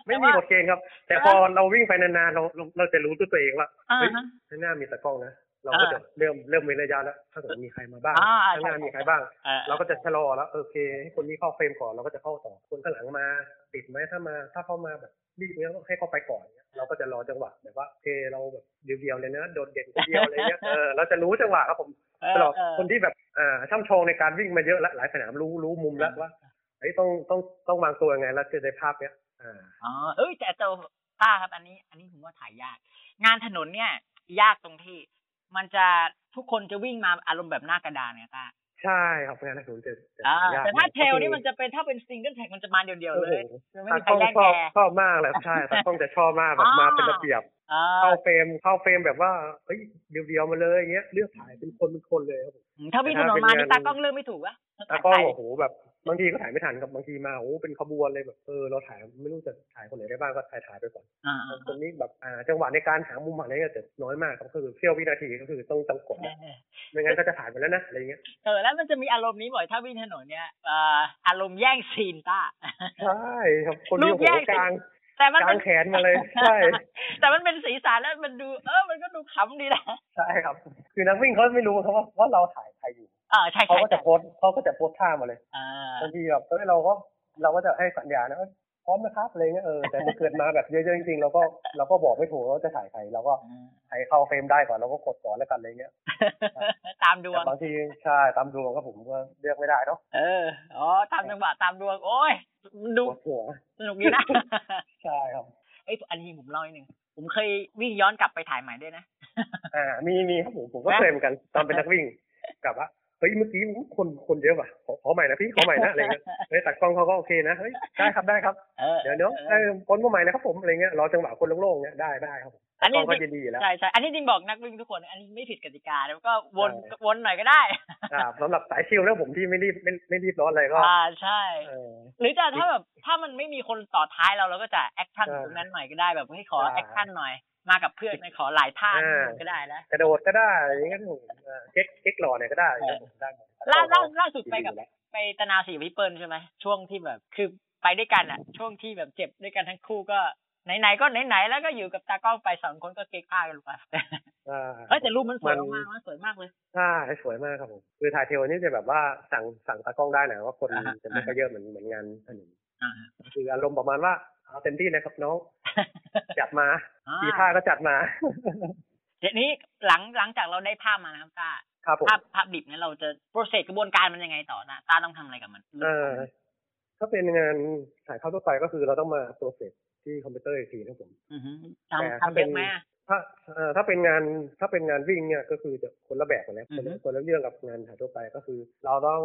ไม่มีกฎเกณฑ์ครับ แต่พอเราวิ่งไปนานๆเราเราเราจะรู้ด้วยตัวเองว่าอ่าเฮ้ยฮะข้างหน้ามีตะกล้องนะ เราก็จะเริ่มเริ่มมีระยะแล้วถ้าเกิดมีใครมาบ้างอ่าข้างหน้าใช่มีใครบ้างออเราก็จะชะลอแล้วโอเคให้คนนี้เข้าเฟรมก่อนเราก็จะเข้าต่อคนข้างหลังมาติดไหมถ้ามาถ้าเข้ามาแบบรีบเนี้ยก็ให้เข้าไปก่อนเนี้ยเราก็จะรอจังหวะแบบว่าโอเคเราแบบเดียวๆเลยนะโดดเด่นคนเดียวอะไรเงี้ยเออเราจะรู้จังหวะครับผมเออสำหรับเออคนที่แบบอ่าช่ำชองในการวิ่งมาเยอะแล้วหลายสนามรู้รู้มุมแล้วว่าเฮ้ยต้องต้องต้องวางตัวยังไงแล้วจะได้ภาพเนี้ยอ่าอ๋อเอ้ยแต่เจ้าต้าครับอันนี้ อันนี้ผมว่าถ่ายยาก งานถนนเนี่ย ยากตรงที่ มันจะทุกคนจะวิ่งมาอารมณ์แบบหน้ากระดานเนี่ยต้าใช่ครับงานถนนจะจะอ่าหยกแต่ถ้าหอยเทลนี่ก็คือมันจะเป็นถ้าเป็นซิงเกิลแท็กมันจะมาเดียวๆโอ้เลโหยคือไม่ตามีใครกล้องแย่งชอบแกชอบมากเลยใช่ตากล้องจะชอบมากแบบอ่ามมาเป็นระเบียบอ่าเข้าเฟรมเข้าเฟรมแบบว่าเฮ้ยเดียวๆมาเลยอย่างเงี้ยเลือกถ่ายเป็นคนเป็นคนเลยครับผมถ้าวิ่งถนนมานี่ตากล้องเลือกไม่ถูกวะตากล้องโอ้โหแบบ บางทีก็ถ่ายไม่ทันครับบางทีมาโอ้โหเป็นขบวนเลยแบบเออเราถ่ายไม่รู้จะถ่ายคนไหนได้บ้างก็ถ่ายถ่ายไปก่อนอ่าคนนี้แบบอ่าจังหวะในการหามุมอะไรเนี่ยจะน้อยมากครับก็คือเสี้ยววินาทีก็คือต้องต้องกดอะไม่งั้นก็จะถ่ายไปแล้วนะอะไรเงี้ยเออแล้วมันจะมีอารมณ์นี้บ่อยถ้าวิ่งถนนเนี่ยเอ่ออารมณ์แย่งซีนต้าใช่ครับคนรูนี้ปโอ้โหแย่งกลางแต่มันกเป็ลานงแขนมาเลยใช่แต่มันเป็นสีสันแล้วมันดู เออมันก็ดูขำดีนะใช่ครับ คือนักวิ่งเขาไม่รู้ครับว่าว่าเราถ่ายใครอยู่เออใช่เขาใช่ก็จะโพสต์เขาก็จะโพสต์ท่ามาเลยอ่าบางทีแบบเอ้ยเราก็เราก็จะให้สัญญาณนะว่าพร้อมนะครับอะไรเงี้ยเออแต่มันเกิดมาแบบเยอะๆจริงๆเราก็เราก็บอกไม่ถูกว่าจะถ่ายใครเราก็ใครเข้าเฟรมได้ก่อนเราก็กดก่อนแล้วกันอะไรเงี้ยตามดวแต่งบางทีใช่ตามดวงก็ผมก็เลือกไม่ได้เนาะเอออ๋อตามจังหวะตามดวง โอ้ยดูปวดหัวสนุกดีนะใช่ครับเอ้ยอันนี้ผมเล่าอีกหนึ่งผมเคยวิ่งย้อนกลับไปถ่ายใหม่ด้วยนะอ่ามีมีครับผมผมก็เคยเหมือนกันตอนเป็นนักวิ่งกลับว่า เฮ้ยเมื่อกี้คนคนเยอะว่ะขอขอใหม่นะพี่ขอใหม่นะอะไรเงี้ยเฮ้ยตัดกล้องเขาก็โอเคนะเฮ้ยได้ครับได้ครับเออเดี๋ยวเดี๋ยวออเออคนมาใหม่นะครับผมอะไรเงี้ยรอจังหวะคนโล่งๆเงี้ยได้ได้ครับผมอันนี้กล้องก็ยินดีอยู่แล้วใช่ใช่อันนี้จริงบอกนักวิ่งทุกคน อันนี้ไม่ผิดกติกาแล้วก็วนใช่วนหน่อยก็ได้อ่าสำหรับสายชิลแล้วผมที่ไม่รีบไม่ไม่รีบร้อนอะไรก็อ่าใช่เออหรือจะถ้าแบบถ้ามันไม่มีคนต่อท้ายเราเราก็จะ action ใช่ตรงนั้นหน่อยก็ได้แบบให้ขอใช่ action หน่อย มากับเพื่อนขอหลายท่าอ่าก็ได้นะกระโดดก็ได้อย่างเงี้ยผมเออเก๊กเก๊กหล่อเนี่ยก็ได้อย่างเงี้ยผมได้หมดล่าล่าก็ล่าสุดไปกับดีอยู่แล้วไปตะนาวสีกับพี่เปิ้ลใช่ไหมช่วงที่แบบคือไปด้วยกันอะ ช่วงที่แบบเจ็บด้วยกันทั้งคู่ก็ไหนๆก็ไหนๆแล้วก็อยู่กับตากล้องไปสองคนก็เก๊กท่ากันไปอ่าเฮ้ยแต่รูปมันสวยมันมากๆนะสวยมากเลยใช่สวยมากครับผมคือถ่ายเทลนี่จะแบบว่าสั่งสั่งตากล้องได้หน่อยว่าคนอ่าฮะจะไม่ค่อยเยอะเหมือนเหมือนงานถนนอ่าคืออารมณ์ประมาณว่า เอาเต็มที่นะครับน้อง จัดมาอ่ากี่ท่าก็จัดมาทีนี้หลังหลังจากเราได้ภาพมานะครับตาครับผมภาพภาพดิบเนี่ยเราจะโปรเซสกระบวนการมันยังไงต่อนะตาต้องทำอะไรกับมันเออถ้าเป็นงานถ่ายเข้าทั่วไปก็คือเราต้องมาตัวเสร็จที่คอมพิวเตอร์อีกทีนะครับผมอือฮึแต่ทำถ้าทำเป็เยนอะไหมอะถ้าเอ่อถ้าเป็นงานถ้าเป็นงานวิ่งเนี่ยก็คือจะคนละแบบกันแล้วอืคอนฮึละคนละเรื่องกับงานถ่ายทั่วไปก็คือ เราต้อง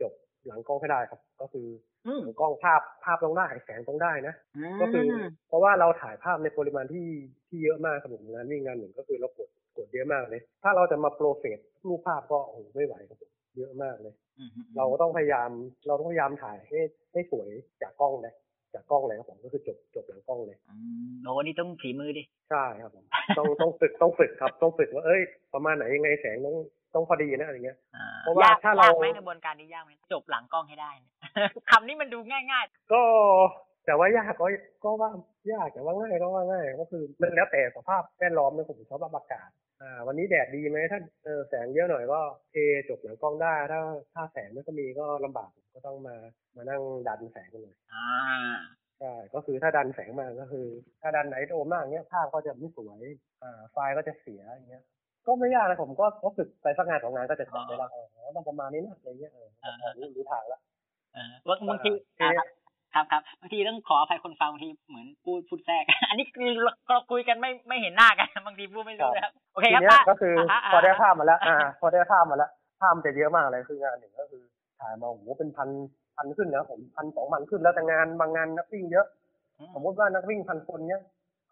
จบ หลังกล้องให้ได้ครับ ก็คืออืมหลังกล้องภาพภาพต้องได้แสงต้องได้นะมก็คือ เพราะว่าเราถ่ายภาพในปริมาณที่ที่เยอะมากครับผมงานวิ่งงานหนึ่งก็คือเรากดกกดเยอะมากเลย ถ้าเราจะมาโปรเฟสรูปภาพก็โอ้โหไม่ไหวครับผมเยอะมากเลยอืมอืมเราก็ต้องพยายาม เราต้องพยายามถ่ายให้ให้สวยจากกล้องเลยจากกล้องเลยครับผมก็คือจบจบหลังกล้องเลยอืมโอ้นี่ต้องฝีมือดิใช่ครับผมต้องต้องฝึกต้องฝึกครับต้องฝึกว่าเอ้ย ประมาณไหนยังไงแสงต้อง ต้องพอดีนะอะไรเงี้ยอ่เพราะว่ายากถ้าเรายากไหมกระบวนการนี้ยากไหมจบหลังกล้องให้ได้เนี่ยคำนี้มันดูง่ายก็แต่ว่ายากก็ก็ว่ายากแต่ว่าง่ายก็ว่าง่ายก็คือมันแล้วแต่สภาพแวดล้อมนะผมชอบอากาศอ่าวันนี้แดดดีไหมถ้าเออแสงเยอะหน่อยก็เทจบหลังกล้องได้ถ้าถ้าแสงไม่ก็มีก็ลำบากผมก็ต้องมามานั่งดันแสงกันหน่อยๆอ่าใช่ก็คือถ้าดันแสงมากก็คือ ถ้าดันไนโตมากเนี้ยภาพก็จะไม่สวยอ่าไฟล์ก็จะเสียอย่างเงี้ย ก็ไม่ยากนะผมก็ก็ฝึกไปสักงานของงานก็จะจับได้แล้วอ๋อต้องประมาณนี้นะอะไรเงี้ยเออพอรู้รู้ทางแล้วเออว่าบางทีอ่าอ่าครับครับครับบางทีต้องขออภัยคนฟังบางทีเหมือนพูดพูดแทรก อันนี้คือเราคุยกันไม่ไม่เห็นหน้ากันบางทีพูดไม่รู้นะครับโอเคทีครับเนี้ยป้าก็คือฮะพอได้ฮะภาพมาแล้ว อ่า พอได้ภาพมาแล้วภาพมันจะเยอะมากเลยคืองานหนึ่งก็คือถ่ายมาโอ้โหเป็นพันพันขึ้นนะผมพันสองพันขึ้นแล้วแต่งานบางงานนักวิ่งเยอะอืมสมมติว่านักวิ่งพันคนเนี้ย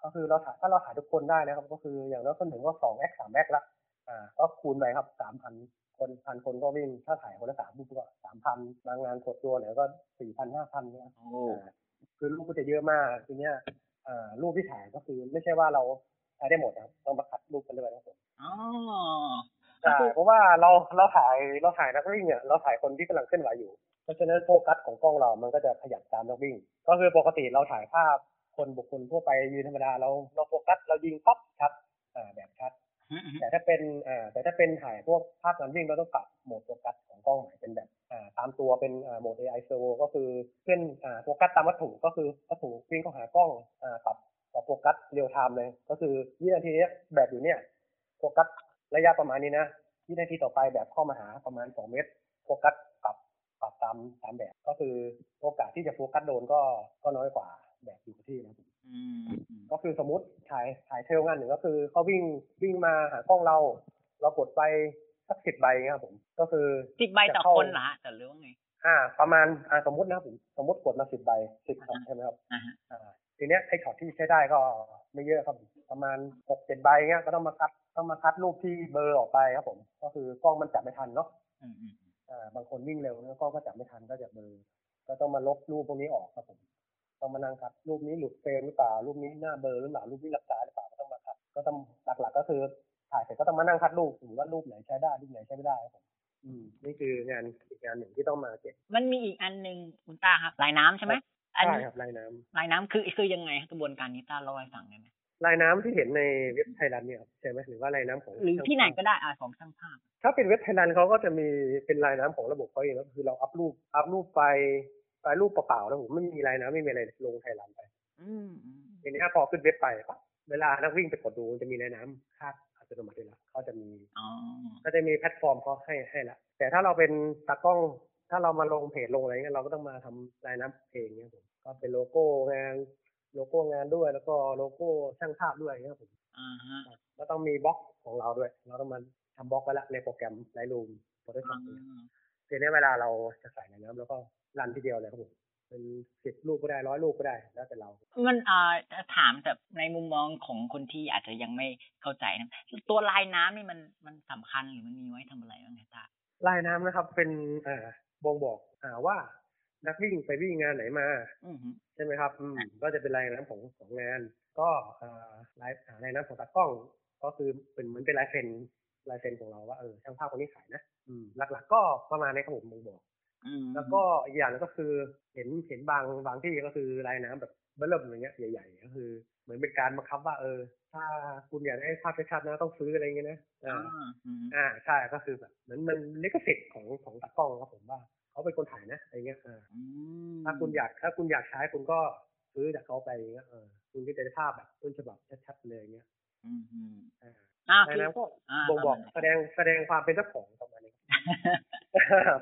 ก็คือเราถ่ายถ้าเราถ่ายทุกคนได้นะครับ ก็คืออย่างน้อยคนหนึ่งก็สองแอคสามแอคละอ่าก็คูณไปครับสามพันคนพันคนก็วิ่งถ้าถ่ายคนละสามรูปก็สามพันบางงานกดตัวเนี่ยก็สี่พันห้าพันเนี่ยโอ้อ่าคือรูปก็จะเยอะมากทีเนี้ยอ่ารูปที่ถ่ายก็คือไม่ใช่ว่าเราถ่ายได้หมดนะครับต้องมาคัดรูปกันด้วยนะครับผมอ๋อใช่เพราะว่าเราเราถ่ายเราถ่ายนักวิ่งเนี่ยเราถ่ายคนที่กำลังเคลื่อนไหวอยู่ เพราะฉะนั้นโฟกัสของกล้องเรามันก็จะขยับตามนักวิ่ง ก็คือปกติเราถ่ายภาพ คนบุคคลทั่วไปยืนธรรมดาเราเราโฟกัสเรายิงปั๊บชัดอ่าแบบชัดอืมอืมแต่ถ้าเป็นอ่าแต่ถ้าเป็นถ่ายพวกภาพการวิ่งเราต้องปรับโหมดโฟกัสของกล้องใหม่เป็นแบบอ่าตามตัวเป็นอ่าโหมด AI servo ก็คือขึ้นอ่าโฟกัสตามวัตถุก็คือวัตถุวิ่งเข้าหากล้องอ่าปรับปรับโฟกัสเรียลไทม์เลย ก็คือวินาทีเนี้ยแบบอยู่เนี่ยโฟกัสระยะประมาณนี้นะวินาทีต่อไปแบบเข้ามาหาประมาณสองเมตรโฟกัสปรับปรับตามตามแบบก็คือโอกาสที่จะโฟกัสโดนก็ก็น้อยกว่า แบบอยู่กับที่นะครับอืมอืมก็คือสมมติถ่ายถ่าย trail งานหนึ่งก็คือเขาวิ่งวิ่งมาหากล้องเรา เรากดไปสักสิบใบเงี้ยครับผม ก็คือสิบใบต่อจะเข้าคนเหรอฮะแต่หรือว่าไงอ่า ประมาณอ่าสมมตินะครับผมสมมติกดมาสิบใบสิบช็อตอ่าฮะใช่ไหมครับอ่าฮะอ่าทีเนี้ยไอ้ช็อตที่ใช้ได้ก็ไม่เยอะครับ ประมาณหกเจ็ดใบเงี้ยก็ต้องมาคัดต้องมาคัดรูปที่เบลอร์ออกไปครับผม ก็คือกล้องมันจับไม่ทันเนาะอืมอืมอ่าบางคนวิ่งเร็วแล้วกล้องก็จับไม่ทันก็จะเบลอก็ต้องมาลบรูปพวกนี้ออกครับผม ต้องมานั่งคัดรูปนี้หลุด frame หรือเปล่ารูปนี้หน้าเบลอหรือเปล่ารูปนี้หลับตาหรือเปล่าก็ต้องมาคัดก็ต้องหลักๆ ก็คือถ่ายเสร็จก็ต้องมานั่งคัดรูปถึงว่ารูปไหนใช้ได้รูปไหนใช้ไม่ได้ครับผมอืมนี่คืองานอีกงานหนึ่งที่ต้องมาเก็บมันมีอีกอันหนึ่งคุณต้าครับลายน้ำใช่ไหมอันใช่นี้ครับลายน้ำลายน้ำคือคือยังไงครับกระบวนการนี้ต้าเล่าให้ฟังได้ไหมลายน้ำที่เห็นในเว็บไทยรัฐเนี่ยครับใช่ไหมหรือว่าลายน้ำของหรือที่ไหนก็ได้อ่าของช่างภาพ ถ้าเป็นเว็บไทยรัฐเขาก็จะมีเป็นลายน้ำของระบบเขาเองก็คือเราอัพรูปอัพรูปไปไป รูปเปล่าๆแล้วผมไม่มีลายน้ำไม่มีอะไรลงไทยรัฐไปอืมอืมทีนี้พอขึ้นเว็บไปปั๊บเวลานักวิ่งไปกดดูจะมีลายน้ำคาดอัตโนมัติเลยละเขาจะมีอ๋อก็จะมีแพลตฟอร์มเขาให้ให้ละแต่ถ้าเราเป็นตากล้อง ถ้าเรามาลงเพจลงอะไรเงี้ยเราก็ต้องมาทำลายน้ำเองเนี่ยผมก็เป็นโลโก้งานโลโก้งานด้วยแล้วก็โลโก้ช่างภาพด้วยเนี่ยผมอ่าฮะก็ต้องมีบล็อกของเราด้วย เราต้องมาทำบล็อกไว้ละในโปรแกรมไลท์รูมโฟโต้ช็ออ่าปทีนี้เวลาเราจะใส่ลายน้ำแล้วก็ รันทีเดียวเลยครับผมเป็นสิบรูปก็ได้ร้อยรูปก็ได้แล้วแต่เรา มันอ่าจะถามแบบในมุมมองของคนที่อาจจะยังไม่เข้าใจนะตัวลายน้ำนี่มันมันสำคัญหรือมันมีไว้ทำอะไรบ้างไงตาลายน้ำนะครับ เป็นอ่าบ่งบอกอ่าว่านักวิ่งไปวิ่งงานไหนมาอือฮึใช่ไหมครับอืมก็จะเป็นลายน้ำของของงาน ก็อ่าลายอ่าลายน้ำของตากล้อง ก็คือเป็นเหมือนเป็นลายเซ็นลายเซ็นของเราว่าเออช่างภาพคนนี้ขายนะอืมหลัก ๆ ก็ประมาณนี้ครับผมบ่งบอกอืม แล้วก็อีกอย่างหนึงก็คือเห็นเห็นบางบางที่ก็คือลายน้ำแบบเบิ่มอย่างเงี้ยใหญ่ๆก็คือ เหมือนเป็นการบังคับว่าเออ ถ้าคุณอยากได้ภาพชัดๆนะต้องซื้ออะไรเงี้ยนะอ่าอ่าอืมอ่าใช่ก็คือแบบเหมือนมันลิขสิทธิ์ของของตากล้องครับผมว่าเขาเป็นคนถ่ายนะอะไรเงี้ยอ่าอืมถ้าคุณอยากถ้าคุณอยากใช้คุณก็ซื้อจากเขาไปอย่างเงี้ยเออคุณก็จะได้ภาพแบบต้นฉบับชัดๆเลยอย่างเงี้ยอืมอืมอ่าอ่าลายคือน้ำก็อ่าบ่งบอกประมาณนั้นแสดงแสดงความเป็นเจ้าของประมาณนี้ครับ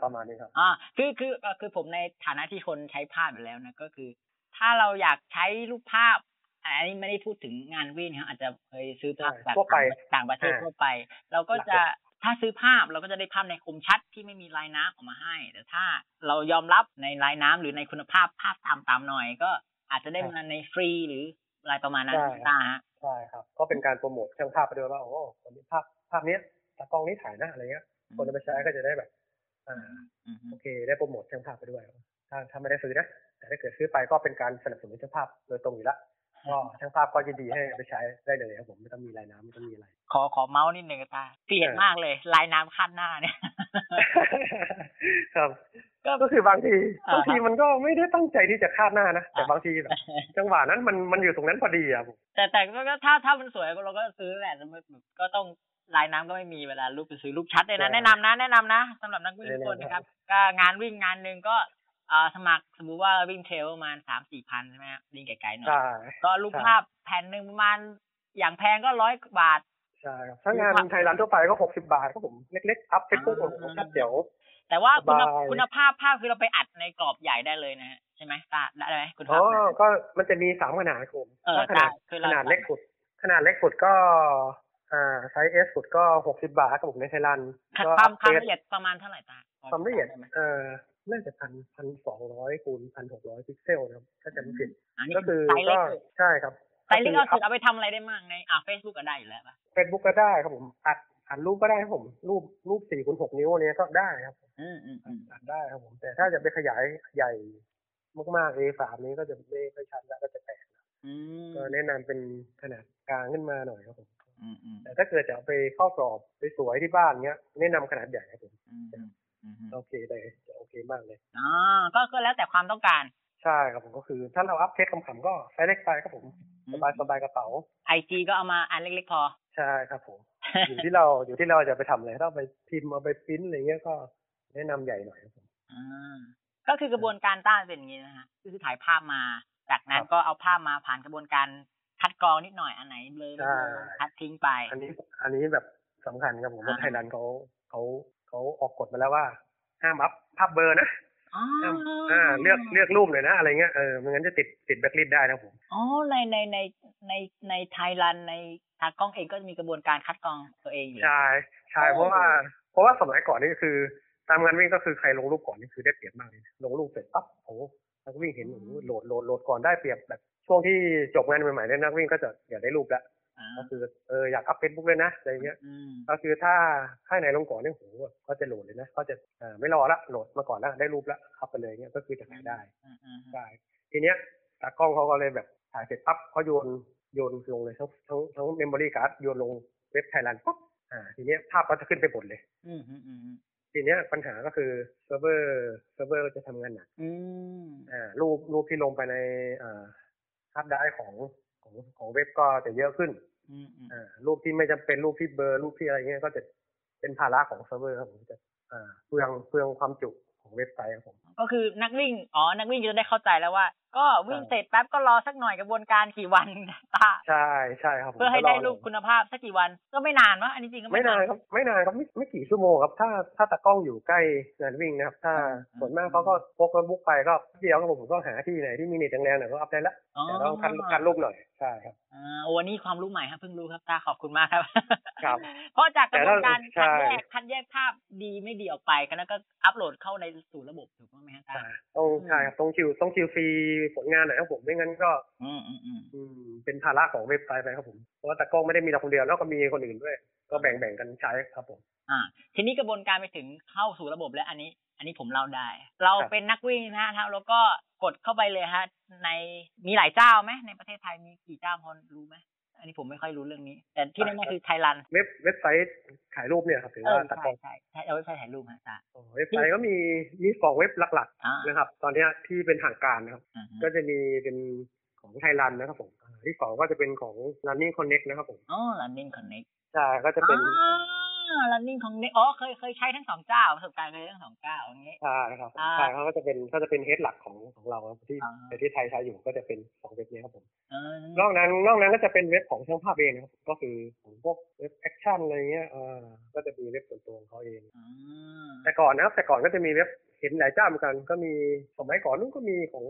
ประมาณนี้ครับอ่าคือคือเอ่อคือผมในฐานะที่คนใช้ภาพอยู่แล้วนะก็คือ ถ้าเราอยากใช้รูปภาพอันนี้ไม่ได้พูดถึงงานวิ่งนะครับอาจจะเคยซื้อภาพใช่จากทั่วไปต่างประเทศอ่าทั่วไป เราก็จะถ้าซื้อภาพเราก็จะได้ภาพในคมชัดที่ไม่มีลายน้ำออกมาให้ แต่ถ้าเรายอมรับในลายน้ำหรือในคุณภาพภาพตามตามๆหน่อย ก็อาจจะได้มาในฟรีหรืออะไรประมาณนั้นใช่คุณตาฮะใช่ครับ ก็เป็นการโปรโมทช่างภาพไปด้วยว่าโอ้คนนี้ภาพภาพเนี้ยตากล้องนี้ถ่ายนะอะไรเงี้ย คนเอาไปใช้ก็จะได้แบบอ่าอืมโอเค ได้โปรโมทช่างภาพไปด้วย ถ้าถ้าไม่ได้ซื้อนะ แต่ถ้าเกิดซื้อไปก็เป็นการสนับสนุนช่างภาพโดยตรงอยู่แล้วก็ช่างภาพก็ยินดีให้เอาไปใช้ได้เลยครับผมไม่ต้องมีลายน้ำไม่ต้องมีอะไร ขอขอเมาส์นิดหนึ่งตาเกลียดเออมากเลย ลายน้ำคาดหน้าเนี่ยครับก็ก็คือบางทีอ่าบางทีมันก็ไม่ได้ตั้งใจที่จะคาดหน้านะแต่บางทีแบบจังหวะนั้นมันมันอยู่ตรงนั้นพอดีอะผมแต่แต่ก็ถ้าถ้ามันสวยเราก็ซื้อแหละแต่มันก็ต้อง ลายน้ำก็ไม่มีเวลารูปไปซื้อรูปชัดเลยนะใช่แนะนำนะ แนะนำนะสำหรับนักวิ่งทุกคนแนะนำนะครับก็งานวิ่งงานหนึ่งก็เอ่อสมัครสมมุติว่าวิ่งเทรลประมาณสามสี่พันใช่ไหมครับวิ่งไกลๆหน่อยใช่ก็รูปใช่ภาพแผ่นหนึ่งประมาณอย่างแพงก็ร้อยบาทใช่ครับถ้างานไทยรันทั่วไปก็หกสิบาทครับผมเล็กๆอัพเฟซบุ๊กผมผมชัดเดี๋ยว แต่ว่าคุณสบายคุณภาพภาพคือเราไปอัดในกรอบใหญ่ได้เลยนะฮะใช่ไหมตาได้ไหมคุณอ๋ภาอพก็มันจะมีสามขนาดครับผมเออถ้าขนาดใช่คือขเรานาดเล็กสุด ขนาดเล็กสุดก็ อ่า size S สุดก็หกสิบบาทครับผมในไทยรันคัดก็ความอัปความเดตละเอียดประมาณเท่าไหร่ตาความละเอียดได้ไหมเอ่อน่าจะพันพันสองร้อยคูณพันหกร้อยพิกเซลนะครับถ้าจำไม่ผิดอันนี้ก็คือไซส์เล็กสุดใช่ครับไซส์เล็กก็คือเอาไปทำอะไรได้มั่งในอ่าเฟซบุ๊กก็ได้อยู่แล้วป่ะเฟซบุ๊กก็ได้ครับผมอัดอัดรูปก็ได้ครับผม รูปรูปสี่คูณหกนิ้วเนี้ยก็ได้ครับ อืมอืมอืมอัดได้ครับผม แต่ถ้าจะไปขยายใหญ่มากๆ A3 นี้ก็จะไม่ค่อยชัดแล้วก็จะแตกอืมก็แนะนำเป็นขนาดกลางขึ้นมาหน่อยครับผมอืมอืม แต่ถ้าเกิดจะเอาไปเข้ากรอบสวยๆที่บ้านเนี้ย แนะนำขนาดใหญ่ครับผมอืมอืมอืมโอเคเลยจะโอเคมากเลยอ๋อก็ก็แล้วแต่ความต้องการ ใช่ครับผมก็คือ ถ้าเรา up เฟซขำๆก็ไซส์เล็กไปครับผมสบายสบายๆกระเป๋า IG ก็เอามาอันเล็กๆพอ ใช่ครับผม อยู่ที่เราอยู่ที่เราจะไปทำอะไรถ้าเอาไปพิมพ์เอาไปพิมพ์อะไรเงี้ยก็แนะนำใหญ่หน่อยครับผมอ่าก็คือกระบวนการต้านเป็นอย่างนี้นะฮะก็คือถ่ายภาพมา จากนั้นครับก็เอาภาพมาผ่านกระบวนการ คัดกรองนิดหน่อยอันไหนเบลอไม่เบลอใช่คัดทิ้งไป อันนี้ อันนี้แบบสำคัญครับผมว่าอ่าไทยรันเขาเขาเขาออกกฎมาแล้วว่าห้าม up ภาพเบลอนะอ๋อห้ามอ่าเลือกเลือกรูปเลยนะอะไรเงี้ยเออไม่งั้นจะติดติดแบล็คลิสต์ได้นะครับผมอ๋อในในในในในไทยรันในทางกล้องเองก็จะมีกระบวนการคัดกรองตัวเองอยู่แล้วใช่ใช่โอ้เพราะว่า เพราะว่าสมัยก่อนนี่คือ ตามงานวิ่งก็คือใครลงรูปก่อนนี่คือได้เปรียบมากเลยลงรูปเสร็จปั๊บโอ้โหนักวิ่งเห็นโอ้โห load load load ก่อนได้เปรียบแบบ ช่วงที่จบงานใหม่ๆเนี่ยนักวิ่งก็จะอยากได้รูปแล้วอ่าก็คือเอออยาก up เฟซบุ๊กเลยนะอะไรเงี้ยอืมก็คือถ้าถ้าไหนลงก่อนเนี่ยโหก็จะ load เลยนะก็จะอ่าไม่รอละ load มาก่อนแล้วได้รูปแล้ว up ไปเลยเงี้ยก็คือจะขายได้อืมอืมใช่ทีเนี้ยตากล้องเขาก็เลยแบบถ่ายเสร็จปั๊บเขาโยนโยนลงเลยทั้งทั้งทั้ง memory card โยนลงเว็บไทยแลนด์ปุ๊บอ่า ทีเนี้ยภาพก็จะขึ้นไปหมดเลยอืมอืมอืมอืมทีเนี้ยปัญหาก็คือเซิร์ฟเวอร์เซิร์ฟเวอร์จะทำงานหนักอืมอ่ารูปรูปที่ลงไปในอ่า ฮาร์ดไดรฟ์ของของของเว็บก็จะเยอะขึ้นอืมอืมอ่ารูปที่ไม่จำเป็นรูปที่เบลอร์รูปที่อะไรเงี้ยก็จะเป็นภาระของเซิร์ฟเวอร์ครับผมจะอ่าเปลืองเปลืองความจุของเว็บไซต์ครับผมก็คือนักวิ่งอ๋อนักวิ่งจะได้เข้าใจแล้วว่า ก็วิ่งใช่เสร็จแป๊บก็รอสักหน่อยกระบวนการกี่วันตาใช่ใช่ครับผมเพื่อให้ได้ก็อรูปคุณภาพสักกี่วันก็ไม่นานวะอันนี้จริงก็ไม่นานครับไม่นานครับไม่ไม่กี่ชั่วโมงครับ ถ้าถ้าตากล้องอยู่ใกล้งานวิ่งนะครับ ถ้าอืมส่วนมากเขาก็พกโน้ตบุ๊กไปก็เดียวครับผมผมก็หาที่ไหนที่มีเน็ตแรงๆหน่อยก็อัพได้ละอ๋อแต่ต้องคัดคัดรูปหน่อยใช่ครับอ่าโอ้วันนี้ความรู้ใหม่ครับเพิ่งรู้ครับตาขอบคุณมากครับครับเพราะจากกระบวนการแต่คัดถ้าแยกใช่คัดแยกภาพดีไม่ดีออกไปกันแล้วก็อัปโหลดเข้าในสู่ระบบถูกต้องไหมฮะตาใช่ต้องใช่ครับต้องคิวต้องคิวฟรีผลงานหน่อยครับผมไม่งั้นก็อืมอืมอืมอืมเป็นภาระของเว็บไซต์ไปครับผมเพราะว่าตากล้องไม่ได้มีเราคนเดียวแล้วก็มีคนอื่นด้วย ก็แบ่งแบ่งๆกันใช้ครับผม อ่า ทีนี้กระบวนการไปถึงเข้าสู่ระบบแล้วอันนี้ อันนี้ผมเล่าได้ เราครับเป็นนักวิ่งนะฮะแล้วก็กดเข้าไปเลยฮะ ในมีหลายเจ้าไหมในประเทศไทยมีกี่เจ้าพอรู้ไหม อันนี้ผมไม่ค่อยรู้เรื่องนี้ แต่ที่แน่ๆคือไทยรันเว็บเว็บไซต์ขายรูปเนี่ยครับถือเออว่าตากล้ใช่องใช่ใช่เอาไว้ใช้ถ่ายรูปฮะตาอ๋อเว็บไซต์ก็มีมีสองเว็บหลักอ่าๆนะครับ ตอนเนี้ยที่เป็นทางการนะครับอืมก็จะมีเป็นของไทยรันนะครับผมอ่าที่สองก็จะเป็นของ Running Connect นะครับผมอ๋อ running connect ใช่ก็จะเป็น อ่า running connect อ๋อเคยเคยใช้ทั้งสองเจ้าประสบการณ์เคยทั้งสองเจ้าอย่างงี้ใช่ครับผมอ่าใช่เขาก็จะเป็นก็จะเป็นเฮดหลักของของเราครับที่อ่าประเทศไทยใช้อยู่ก็จะเป็นสองเว็บนี้ครับผมเออนอกนั้นนอกนั้นก็จะเป็นเว็บของช่างภาพเองนะครับก็คือของพวกเว็บ action อะไรเงี้ยอ่าก็จะมีเว็บส่วนตัวของเขาเองอ่าแต่ก่อนนะครับแต่ก่อนก็จะมีเว็บเห็นหลายเจ้าเหมือนกัน ก็มีสมัยก่อนนู้นก็มีของ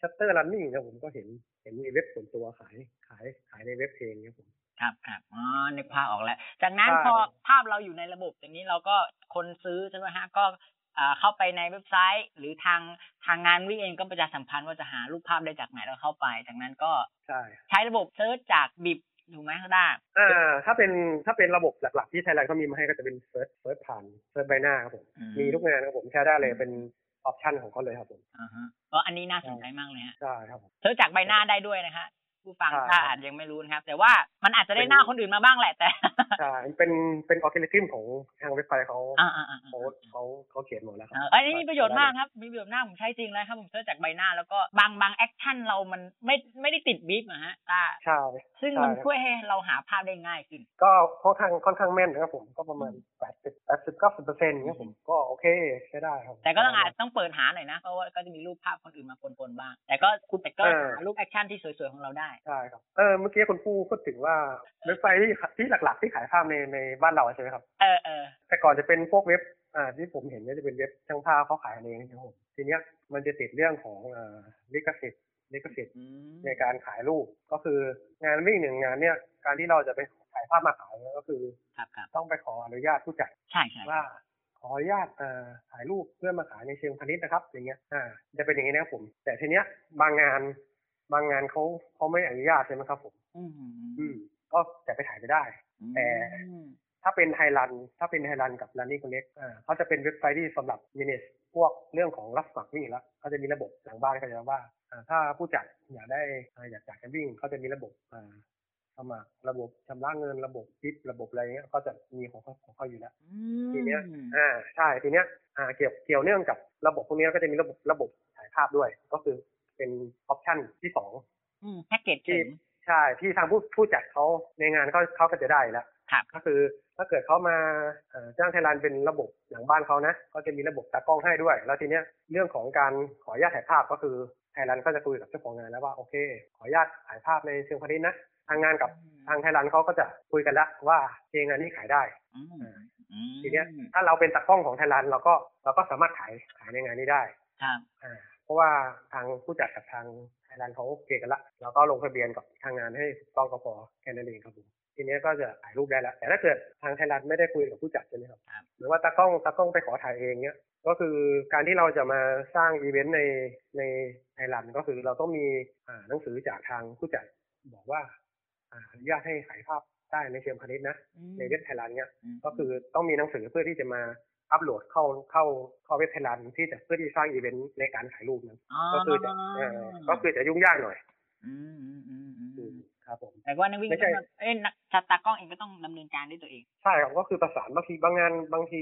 Shutter Running ครับผมก็เห็นเห็นมีเว็บส่วนตัวขายขายขายในเว็บเองครับผม ครับครับอ๋อนึกภาพออกแล้ว จากนั้นใช่พอภาพเราอยู่ในระบบอย่างนี้เราก็คนซื้อใช่ไหมฮะก็อ่าเข้าไปในเว็บไซต์ หรือทางทางงานวิ่งเองก็ประชาสัมพันธ์ว่าจะหารูปภาพได้จากไหนแล้วเข้าไป จากนั้นก็ใช่ใช้ระบบ search จาก bib ถูกไหมข้างด้านอ่าถ้าเป็นถ้าเป็นระบบหลักๆที่ไทยแลนด์เขามีมาให้ก็จะเป็น search search ผ่าน face ใบหน้าครับผมอืมมีทุกงานครับผมใช้ได้เลยเป็น option ของเขาเลยครับผมอ่าฮะก็อันนี้น่าสนใจมากเลยฮะใช่ครับผม search จากใบหน้าได้ด้วยนะฮะ ผู้ฟังใช่ถ้าครับอาจยังไม่รู้นะครับ แต่ว่ามันอาจจะได้หน้าคนอื่นมาบ้างแหละแต่ใช่เป็นเป็นอัลกอริทึมของทางเว็บไซต์เขาอ่าอ่าอ่าเขาเขาเขาเขียนหมดแล้วครัเอออันนี้มีประโยชน์มากครับ มีประโยชน์มากผมใช้จริงแล้วครับผม search จากใบหน้าแล้วก็บางบาง action เรามันไม่ไม่ได้ติด bib อะฮะตาใช่ซึ่งใช่มันครับช่วยให้เราหาภาพได้ง่ายขึ้น ก็ค่อนข้างค่อนข้างแม่นนะครับผมก็ประมาณแปดสิบแปดสิบเก้าสิบเปอร์เซ็นต์ครับผมก็โอเคใช้ได้ครับ แต่ก็ต้องอาจต้องเปิดหาหน่อยนะเพราะว่าก็จะมีรูปภาพคนอื่นมาปนๆบ้าง แต่ก็คุณแต่ก็เออหารูป action ที่สวยๆของเราได้ใช่ครับเออเมื่อกี้คุณผู้พูดถึงว่าเว็บไซต์ที่ที่หลัก ๆ ที่ขายภาพในในบ้านเราใช่ไหมครับเออเออแต่ก่อนจะเป็นพวกเว็บอ่าที่ผมเห็นเนี่ยจะเป็นเว็บช่างภาพเขาขายกันเองนะครับผมทีเนี้ยมันจะติดเรื่องของอ่าลิขสิทธิ์ลิขสิทธิ์อืมในการขายรูปก็คืองานวิ่งหนึ่งงานเนี่ยการที่เราจะไปขายภาพมาขายเนี่ยก็คือครับครับต้องไปขออนุญาตผู้จัดใช่ใช่ว่าขออนุญาตเอ่อถ่ายรูปเพื่อมาขายในเชิงพาณิชย์นะครับ อย่างเงี้ยอ่าจะเป็นอย่างนี้นะครับผม แต่ทีเนี้ยบางงาน บางงานเขาเขาไม่อนุญาตใช่ไหมครับ ผมอืมอืมก็จะไปถ่ายไม่ได้ แต่อืมถ้าเป็นไทยรัน ถ้าเป็นไทยรันกับ Running Connect อ่าเขาจะเป็นเว็บไซต์ที่สำหรับ manage พวกเรื่องของรับสมัครวิ่งแล้วเขาจะมีระบบหลังบ้านเขาจะว่าอ่าถ้าผู้จัดอยากได้อ่าอยากจัดการวิ่งเขาจะมีระบบอ่าสมัครระบบชำระเงินระบบทิประบบอะไรเงี้ยก็จะมีของเขาของเขาอยู่แล้วอืมทีเนี้ยอ่าใช่ทีเนี้ยอ่าเกี่ยวเกี่ยวเนื่องกับระบบพวกนี้ก็จะมีระบบระบบถ่ายภาพด้วย ก็คือ เป็นออปชันที่สองอืมแพ็กเกจถึงใช่ที่ทางผู้ผู้จัดเขาในงานเขาเขาก็จะได้แล้วครับก็คือถ้าเกิดเขามาเอ่อจ้างไทยรันเป็นระบบหลังบ้านเขานะก็จะมีระบบตากล้องให้ด้วย แล้วทีเนี้ยเรื่องของการขออนุญาตถ่ายภาพก็คือไทยรันก็จะคุยกับเจ้าของงานแล้วว่าโอเค ขออนุญาตถ่ายภาพในเชิงพาณิชย์นะทางงานกับทางไทยรันเขาก็จะคุยกันแล้วว่าเพลงงานนี้ขายได้อืมอืมทีเนี้ยถ้าเราเป็นตากล้องของไทยรันเราก็เราก็สามารถขายขายในงานนี้ได้ครับอ่าเพ ราะว่าทางผู้จัดกับทางไทยรันเขาโอเคกันละเราก็ลงทะเบียนกับทางงานให้ถูกต้องก็พอแค่นั้นเองครับผมทีเนี้ยก็จะถ่ายรูปได้แล้วแต่ถ้าเกิดทางไทยรันไม่ได้คุยกับผู้จัดใช่ไหมครับครับหรือว่าตากล้องตากล้องไปขอถ่ายเองเนี้ยก็คือการที่เราจะมาสร้างอีเวนต์ในในไทยรันก็คือเราต้องมีอ่าหนังสือจากทางผู้จัดบอกว่าอ่าอนุญาตให้ถ่ายภาพได้ในเชิงพาณิชย์นะในเว็บไทยรันเนี้ยมก็คือต้องมีหนังสือเพื่อที่จะมา อัปโหลดเข้าเข้าเข้าเว็บไทยรันที่จะเพื่อที่สร้างอีเวนต์ในการถ่ายรูปนั้นก็คือจะเอ่อก็คือจะยุ่งยากหน่อย อืมอืมอืมอืมอืมครับผมแต่ว่านักวิ่งไม่ก็ใช่ต้องเอ้ยนักตากล้องเองก็ต้องดำเนินการด้วยตัวเองใช่ครับก็คือประสานบางทีบางงานบางที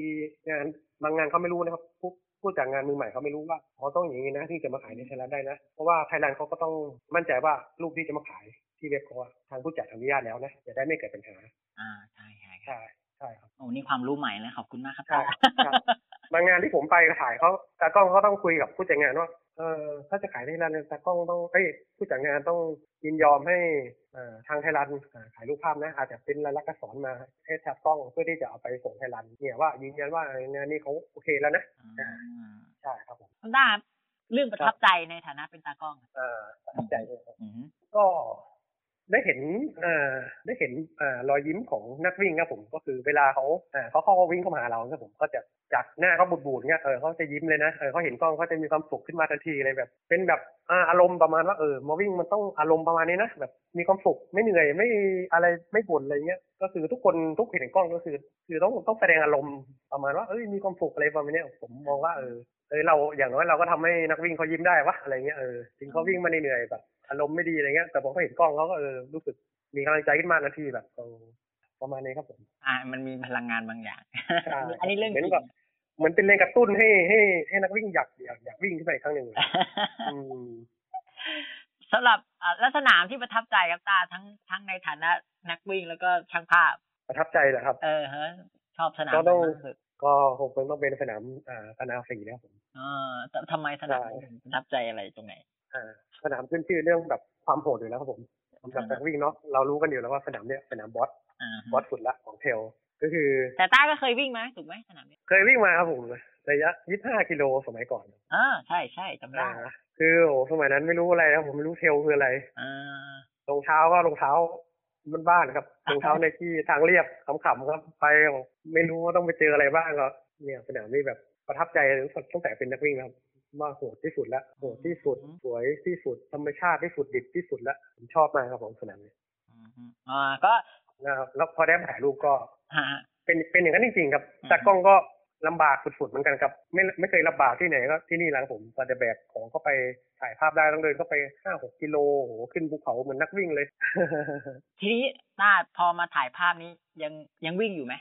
งานบางงานเขาไม่รู้นะครับผู้ผู้จัดงานมือใหม่เขาไม่รู้ว่าเขาต้องอย่างนี้นะที่จะมาขายในไทยรันได้นะ เพราะว่าไทยรันเขาก็ต้องมั่นใจว่ารูปที่จะมาขายที่เว็บเขาอะทางผู้จัดอนุญาตแล้วนะจะได้ไม่เกิดปัญหา อ่าใช่ใช่ครับใช่ ใช่ครับโอ้นี่ความรู้ใหม่เลยขอบคุณมากครับใช่ตาครับบางงานที่ผมไปถ่ายเขาตากล้องเขาต้องคุยกับผู้จัดงานว่าเออถ้าจะขายในร้านตากล้องต้องเอ้ยผู้จัดงานต้องยินยอมให้เอ่อทางไทยรันอ่าขายรูปภาพนะอาจจะเป็นลายลักษณ์อักษรมาให้ตากล้องเพื่อที่จะเอาไปส่งไทยรันเนี่ยว่ายืนยันว่างานนี้เขาโอเคแล้วนะอ่าใช่ครับผมคุณตาครับเรื่องประทับใจในฐานะเป็นตากล้องอ่าประทับใจเลยครับอืมก็ ได้เห็นได้เห็นอรอยยิ้มของนักวิ่งครับผมก็คือเวลาเขาเขาเข้าวิ่งเข้ามาหาเราครับผมก็จะจากหน้าเขาบูดๆเงี้ยเออเขาจะยิ้มเลยนะเออเขาเห็นกล้องเขาจะมีความสุขขึ้นมาทันทีเลยแบบ เป็นแบบอารมณ์ประมาณว่าเออมาวิ่งมันต้องอารมณ์ประมาณนี้นะแบบมีความสุขไม่เหนื่อยไม่อะไรไม่บ่นอะไรเงี้ยก็คือทุกคนทุกเห็นกล้องก็คือ คือต้องต้องแสดงอารมณ์ประมาณว่าเอ้ยมีความสุขอะไรประมาณนี้ผมมองว่าเออเออเราอย่างน้อยเราก็ทำให้นักวิ่งเขายิ้มได้วะอะไรเงี้ยเออถึงเขาวิ่งมาเหนื่อยแบบ อารมณ์ไม่ดีอะไรเงี้ย แต่ผมก็เห็นกล้องเขาก็เออรู้สึกมีกำลังใจขึ้นมานาทีแบบเออประมาณนี้ครับผมอ่า มันมีพลังงานบางอย่างใช่อันนี้เรื่องเหมืจอนริงแบบเหมือนเป็นแรงกระตุ้นให้ให้ให้นักวิ่งอยากอยากอยากวิ่งขึ้นไปอีกครั้งหนึ่งเลยอืมสำหรับอ่าลักษณะที่ประทับใจครับตาทั้งทั้งในฐานะนักวิ่งแล้วก็ช่างภาพ ประทับใจแหละครับ เออฮะชอบสนามก็ต้องไหนมากที่สุดก็คงต้องเป็นสนามอ่าสนามสีนะครับผมเออแต่ทำไมสนามใช่ถึงประทับใจอะไรตรงไหนอ่า สนามขึ้นชื่อเรื่องแบบความโหดอยู่แล้วครับผมสำหรับนักวิ่งเนาะเรารู้กันอยู่แล้วว่าสนามเนี้ยสนามบอสอ่าฮะบอสสุดละของเทลก็คือ แต่ต้าก็เคยวิ่งไหมถูกไหมสนามนี้เคยวิ่งมาครับผมระยะ 25 กิโลสมัยก่อนอ่าใช่ใช่จำได้อ่าคือโอ้สมัยนั้นไม่รู้อะไรนะผมไม่รู้เทลคืออะไรอ่ารองเท้าก็รองเท้าบ้านๆครับรองเท้าในที่ทางเรียบขำๆครับไปไม่รู้ว่าต้องไปเจออะไรบ้างก็เนี่ยสนามนี้แบบประทับใจตั้งแต่เป็นนักวิ่งนะครับ ว่าโหดที่สุดแล้วโหดที่สุดอืมสวยที่สุดธรรมชาติที่สุดดิบที่สุดแล้วผมชอบมากครับผมสนามนี้อืมอ่าก็นะครับแล้วพอได้มาถ่ายรูปก็ฮะเป็นเป็นอย่างนั้นจริงๆครับอืมตากล้องก็ลำบากสุดๆเหมือนกันครับ ไม่ไม่เคยลำบากที่ไหนก็ที่นี่แหละครับผมก็จะแบกของเข้าไปถ่ายภาพได้ต้องเดินเข้าไปห้าหกกิโลโหขึ้นภูเขาเหมือนนักวิ่งเลย ทีนี้ต้าพอมาถ่ายภาพนี้ยังยังวิ่งอยู่ไหม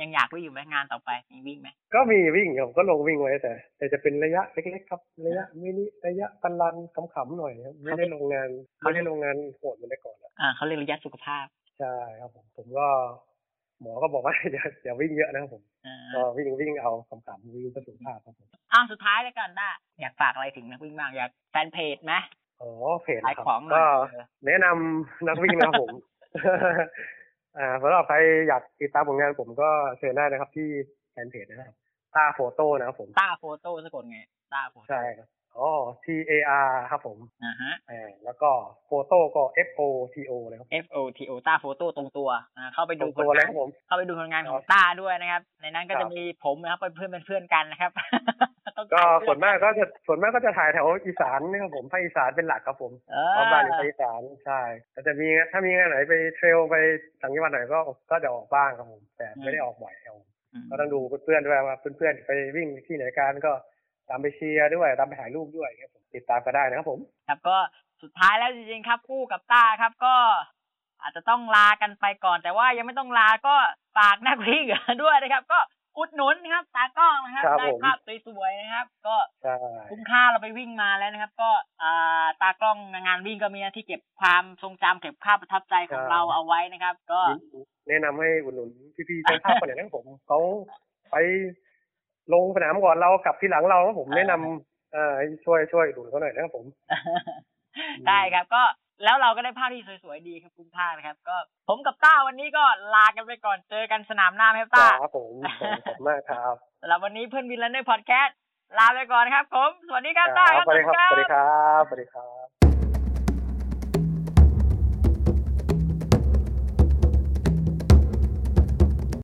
ยังอยากวิ่งอยู่ไหมงานต่อไปมีวิ่งไหมก็มีวิ่งผมก็ลงวิ่งไว้แต่ แต่จะเป็นระยะเล็กๆครับ ระยะมินิระยะปันลันขำๆหน่อยครับไม่ได้ลงงานไม่ได้ลงงานโหดเหมือนแต่ก่อนแล้วอ่าเขาเรียกระยะสุขภาพใช่ครับผมผมก็หมอก็บอกว่าอย่าอย่าวิ่งเยอะนะครับผมอ่าก็วิ่งวิ่งเอาขำๆวิ่งเพื่อสุขภาพครับผมอ้าวสุดท้ายแล้วกันต้าอยากฝากอะไรถึงนักวิ่งบ้างอยากแฟนเพจไหมอ๋อเพจขายนะครับของหน่อก็ยเออแนะนำนักวิ่งนะครับผม อ่าสำหรับใครอยากติดตามผลงานผมก็เชิญได้นะครับ ที่แฟนเพจนะครับตาโฟโต้นะครับผมต้าโฟโต้สะกดไงต้าโฟโต้ใช่ครับอ๋อ T A R ครับผมอ่าฮะอ่าแล้วก็โฟโต้ก็ F O T O เลยครับ F O T O ต้าโฟโต้ตรงตัวอ่าเข้าไปตรดูงผตัลวเลยงานครับผมเข้าไปดูผลงานของครับต้าด้วยนะครับ ในนั้นก็ครัจะบมีผมนะครับเป็นเพื่อนเป็นเพื่อนกันนะครับ ต้องก็ถ่ายส่วนมากก็จะส่วนมากก็จะถ่ายแถวอีสานนะครับผมภาคอีสานเป็นหลักครับผมเอเพราะบ้านอยู่อภาคอีสานใช่แต่จะมีถ้ามีงานไหนไปเทรลไปต่างจังหวัดไหนก็ก็จะออกบ้างครับผม แต่ไม่ได้ออกบ่อยครับผมอืมก็ต้องดูเพื่อนๆด้วยว่าเพื่อนๆไปวิ่งที่ไหนกันก็ตามไปเชียร์ด้วยตามไปถ่ายรูปด้วยครับผมติดตามก็ได้นะครับผมครับก็สุดท้ายแล้วจริงๆครับคู่กับต้าครับก็อาจจะต้องลากันไปก่อน แต่ว่ายังไม่ต้องลาก็ฝากนักวิ่งด้วยนะครับ ก็ อุดหนุนนะครับตากล้องนะครับครับได้ผมภาพสวยๆนะครับ ก็ใช่คุ้มค่าเราไปวิ่งมาแล้วนะครับ ก็อ่าตากล้องงานวิ่งก็มีหน้าที่เก็บความทรงจำเก็บภาพประทับใจของเราเอาไว้นะครับ ก็แนะนำให้อุดหนุนพี่ๆเจ้าภาพคนไหนนะครับผมเขาไปลงสนามก่อนเรากลับที่หลังเราครับผมอ่าแนะนำเอ่อให้ช่วยช่วยอุดหนุนเขาหน่อยนะครับผมได้ครับก็ แล้วเราก็ได้ภาพที่สวยๆดีครับคุ้มค่านะครับ ก็ผมกับต้าวันนี้ก็ลากันไปก่อนเจอกันสนามหน้าไหมครับต้าครับผมผมขอบคุณมากครับสำหรับวันนี้เพื่อนวินแลนด์พอดแคสต์ลาไปก่อนครับ ผม สวัสดีครับต้าครับสวัสดีครับสวัสดีครับสวัสดีครับ